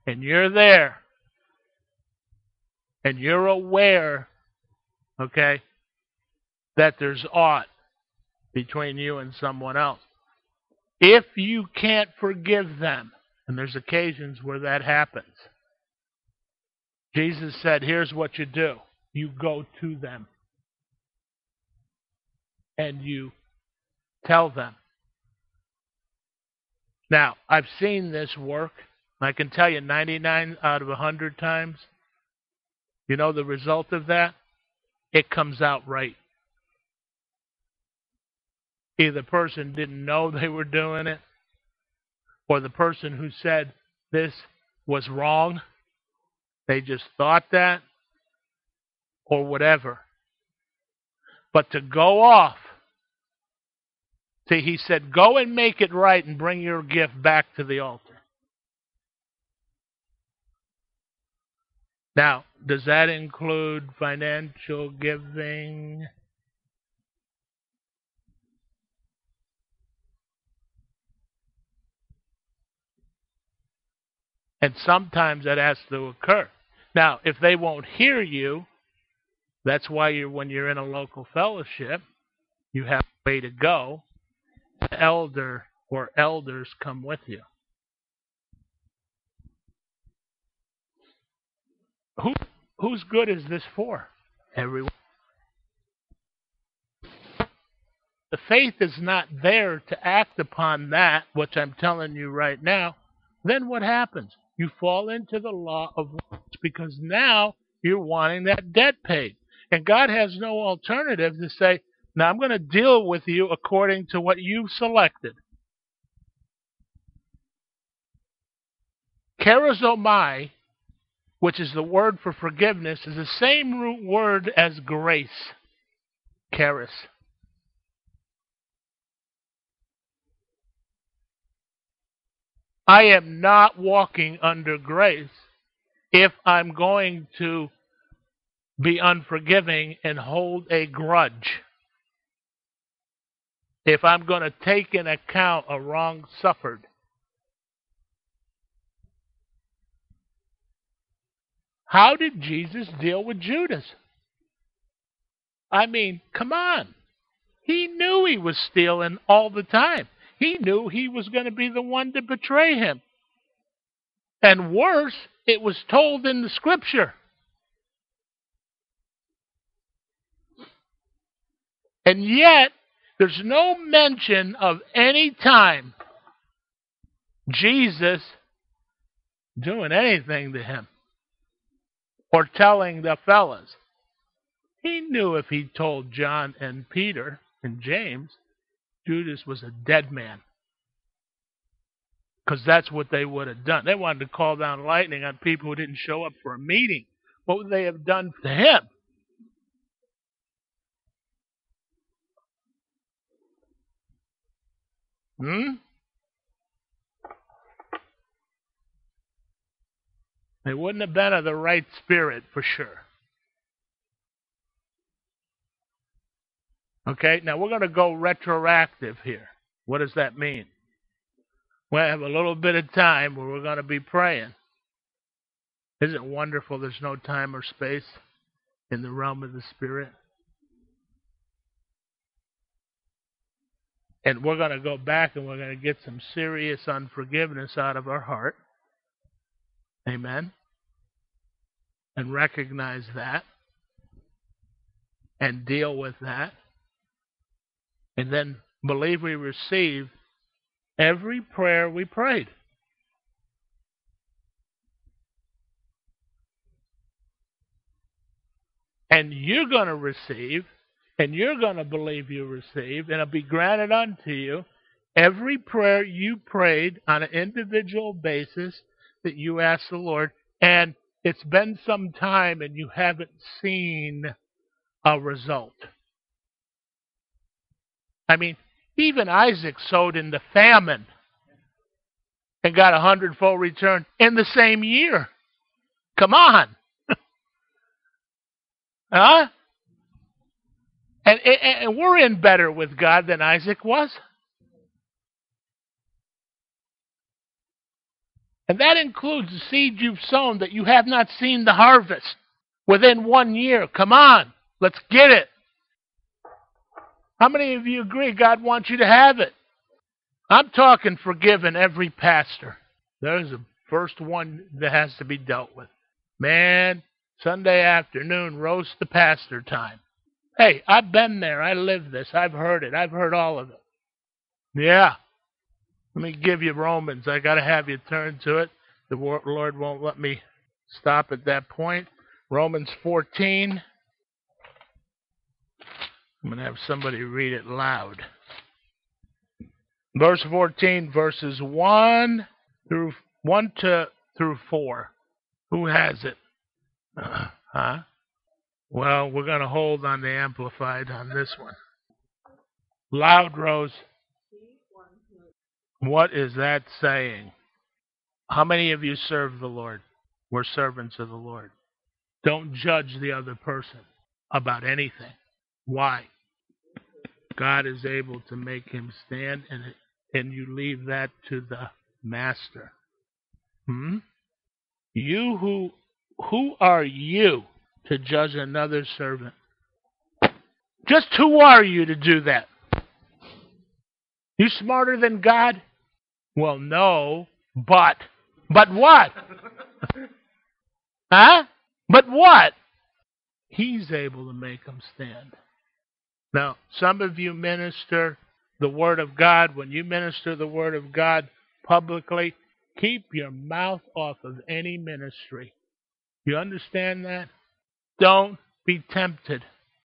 [SPEAKER 1] and you're there, and you're aware, okay, that there's aught between you and someone else. If you can't forgive them, and there's occasions where that happens, Jesus said, here's what you do you go to them and you tell them. Now, I've seen this work. I can tell you 99 out of 100 times. You know the result of that? It comes out right. Either the person didn't know they were doing it, or the person who said this was wrong, they just thought that, or whatever. But to go off, he said, go and make it right and bring your gift back to the altar. Now, does that include financial giving? And sometimes that has to occur. Now, if they won't hear you, that's why you when you're in a local fellowship, you have a way to go. Elder or elders come with you. Who whose good is this for? Everyone. The faith is not there to act upon that, which I'm telling you right now. Then what happens? You fall into the law of works because now you're wanting that debt paid. And God has no alternative to say, now I'm going to deal with you according to what you've selected. Charizomai, which is the word for forgiveness, is the same root word as grace. Charis. I am not walking under grace if I'm going to be unforgiving and hold a grudge. If I'm going to take in account a wrong suffered. How did Jesus deal with Judas? I mean, come on. He knew he was stealing all the time. He knew he was going to be the one to betray him. And worse, it was told in the scripture. And yet, there's no mention of any time Jesus doing anything to him or telling the fellas. He knew if he told John and Peter and James, Judas was a dead man. Because that's what they would have done. They wanted to call down lightning on people who didn't show up for a meeting. What would they have done to him? Hmm? They wouldn't have been of the right spirit for sure. Okay, now we're going to go retroactive here. What does that mean? We have a little bit of time where we're going to be praying. Isn't it wonderful there's no time or space in the realm of the Spirit? And we're going to go back and we're going to get some serious unforgiveness out of our heart. Amen. And recognize that and deal with that. And then believe we receive every prayer we prayed. And you're going to receive, and you're going to believe you receive, and it'll be granted unto you every prayer you prayed on an individual basis that you asked the Lord. And it's been some time and you haven't seen a result. I mean, even Isaac sowed in the famine and got a hundredfold return in the same year. Come on. huh? And, and, and we're in better with God than Isaac was. And that includes the seed you've sown that you have not seen the harvest within one year. Come on, let's get it. How many of you agree God wants you to have it? I'm talking forgiving every pastor. There's a first one that has to be dealt with. Man, Sunday afternoon, roast the pastor time. Hey, I've been there. I live this. I've heard it. I've heard all of it. Yeah. Let me give you Romans. I got to have you turn to it. The Lord won't let me stop at that point. Romans 14. I'm going to have somebody read it loud. Verse 14, verses 1 through 1 to through 4. Who has it? Uh, huh? Well, we're going to hold on the amplified on this one. Loud, Rose. What is that saying? How many of you serve the Lord? We're servants of the Lord. Don't judge the other person about anything. Why? God is able to make him stand, and and you leave that to the master. Hmm? You who who are you to judge another servant? Just who are you to do that? You smarter than God? Well, no, but but what? huh? But what? He's able to make them stand. Now, some of you minister the Word of God. When you minister the Word of God publicly, keep your mouth off of any ministry. You understand that? Don't be tempted